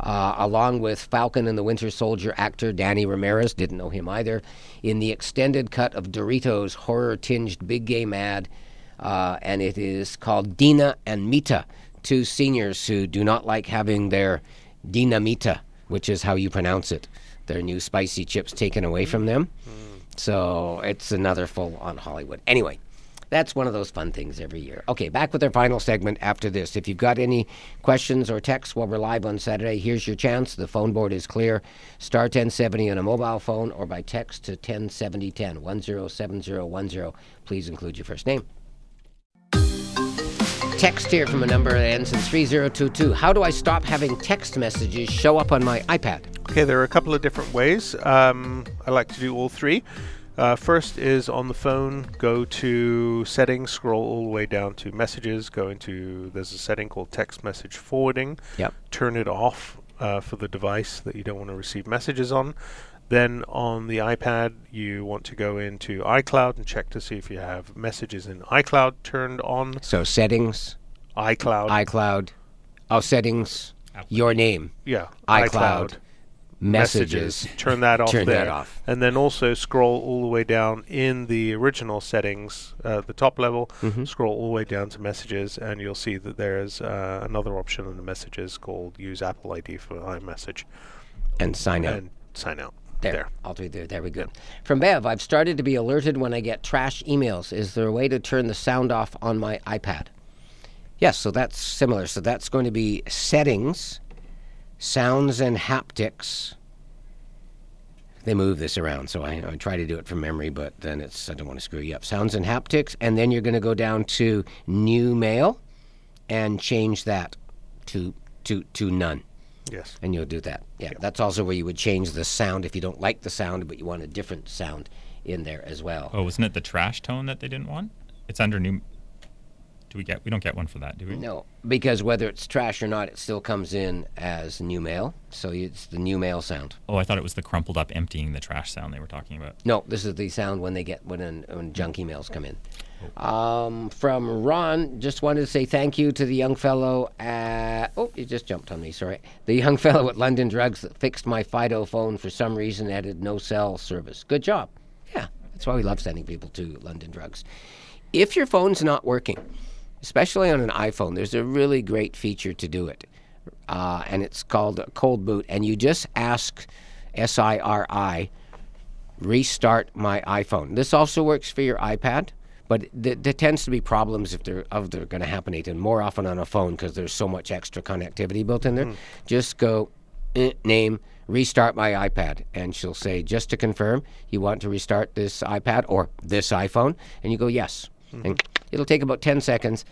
uh, along with Falcon and the Winter Soldier actor Danny Ramirez, didn't know him either, in the extended cut of Doritos' horror tinged big game ad. Uh, and it is called Dina and Mita, two seniors who do not like having their dinamita, which is how you pronounce it, their new spicy chips taken away from them. So it's another full on Hollywood. Anyway, that's one of those fun things every year. Okay, back with our final segment after this. If you've got any questions or texts while we're live on Saturday, here's your chance. The phone board is clear. Star 1070 on a mobile phone or by text to 107010 107010. Please include your first name. Text here from a number that ends in 3022. How do I stop having text messages show up on my iPad? Okay, there are a couple of different ways. Um, I like to do all three. Uh, first is on the phone, go to settings, scroll all the way down to messages, go into, there's a setting called text message forwarding. Yep. Turn it off uh, for the device that you don't want to receive messages on. Then on the iPad, you want to go into iCloud and check to see if you have messages in iCloud turned on. So settings, iCloud, iCloud, oh, settings, your name, Yeah, iCloud, messages. Turn that off Turn there. that off. And then also scroll all the way down in the original settings, uh, the top level. Mhm. Scroll all the way down to messages, and you'll see that there's uh, another option in the messages called Use Apple ID for iMessage. And sign out. And sign out. There. There. All three there. There we go. From Bev, I've started to be alerted when I get trash emails. Is there a way to turn the sound off on my iPad? Yes, so that's similar. So that's going to be settings, sounds and haptics. They move this around, so I, I try to do it from memory, but then it's I don't want to screw you up. Sounds and haptics, and then you're going to go down to new mail and change that to to to none. Yes. And you'll do that. Yeah, that's also where you would change the sound if you don't like the sound, but you want a different sound in there as well. Oh, wasn't it the trash tone that they didn't want? It's under new. Do we get? We don't get one for that, do we? No, because whether it's trash or not, it still comes in as new mail. So it's the new mail sound. Oh, I thought it was the crumpled up emptying the trash sound they were talking about. No, this is the sound when they get when an, when junk emails come in. Um, from Ron, just wanted to say thank you to the young fellow at. Oh, you just jumped on me. Sorry. The young fellow at London Drugs that fixed my Fido phone for some reason added no cell service. Good job. Yeah, that's why we love sending people to London Drugs. If your phone's not working, especially on an iPhone, there's a really great feature to do it, uh, and it's called a cold boot. And you just ask S I R I restart my iPhone. This also works for your iPad, but th- there tends to be problems if they're of they're going to happen and more often on a phone because there's so much extra connectivity built in there. Mm. Just go eh, name restart my iPad, and she'll say just to confirm you want to restart this iPad or this iPhone, and you go yes, and it'll take about ten seconds.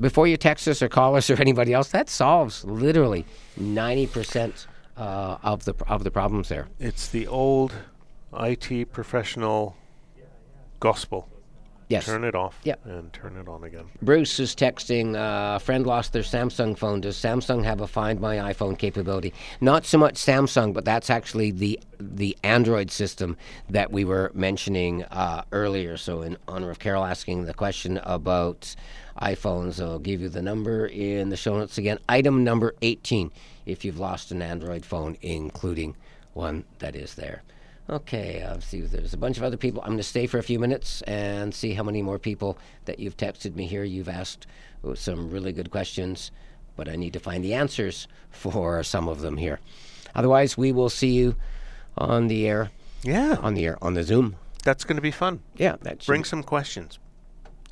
Before you text us or call us or anybody else, that solves literally ninety percent uh, of the of the problems there. It's the old IT professional gospel. Yes. Turn it off Yep. and turn it on again. Bruce is texting, uh, a friend lost their Samsung phone. Does Samsung have a Find My iPhone capability? Not so much Samsung, but that's actually the the Android system that we were mentioning uh, earlier. So, in honor of Carol asking the question about iPhones, I'll give you the number in the show notes again. Item number 18 if you've lost an Android phone, including one that is there. Okay, uh, see, there's a bunch of other people. I'm going to stay for a few minutes and see how many more people that you've texted me here. You've asked uh, some really good questions, but I need to find the answers for some of them here. Otherwise, we will see you on the air. Yeah. On the air, on the Zoom. That's going to be fun. Yeah, that Bring some questions.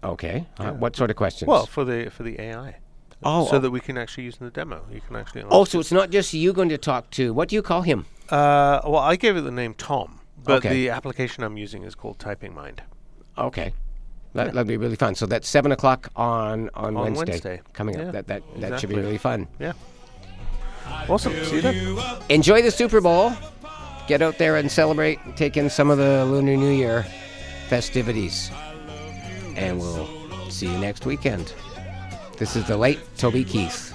Okay. Uh, what sort of questions? Well, for the for the AI. Oh, so oh. that we can actually use in the demo. You can actually. oh, so it's not just you going to talk to. What do you call him? Uh, well, I gave it the name Tom, but Okay. the application I'm using is called TypingMind. Okay. That, That'd be really fun. So that's seven o'clock on on, On Wednesday, Wednesday. coming Yeah, up. That that that should be really fun. Yeah. Awesome. See you then. Enjoy the Super Bowl. Get out there and celebrate. Take in some of the Lunar New Year festivities, and we'll see see you next weekend. This is the late Toby Keith.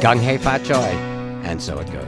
Gung Hei Fat Choi. And so it goes.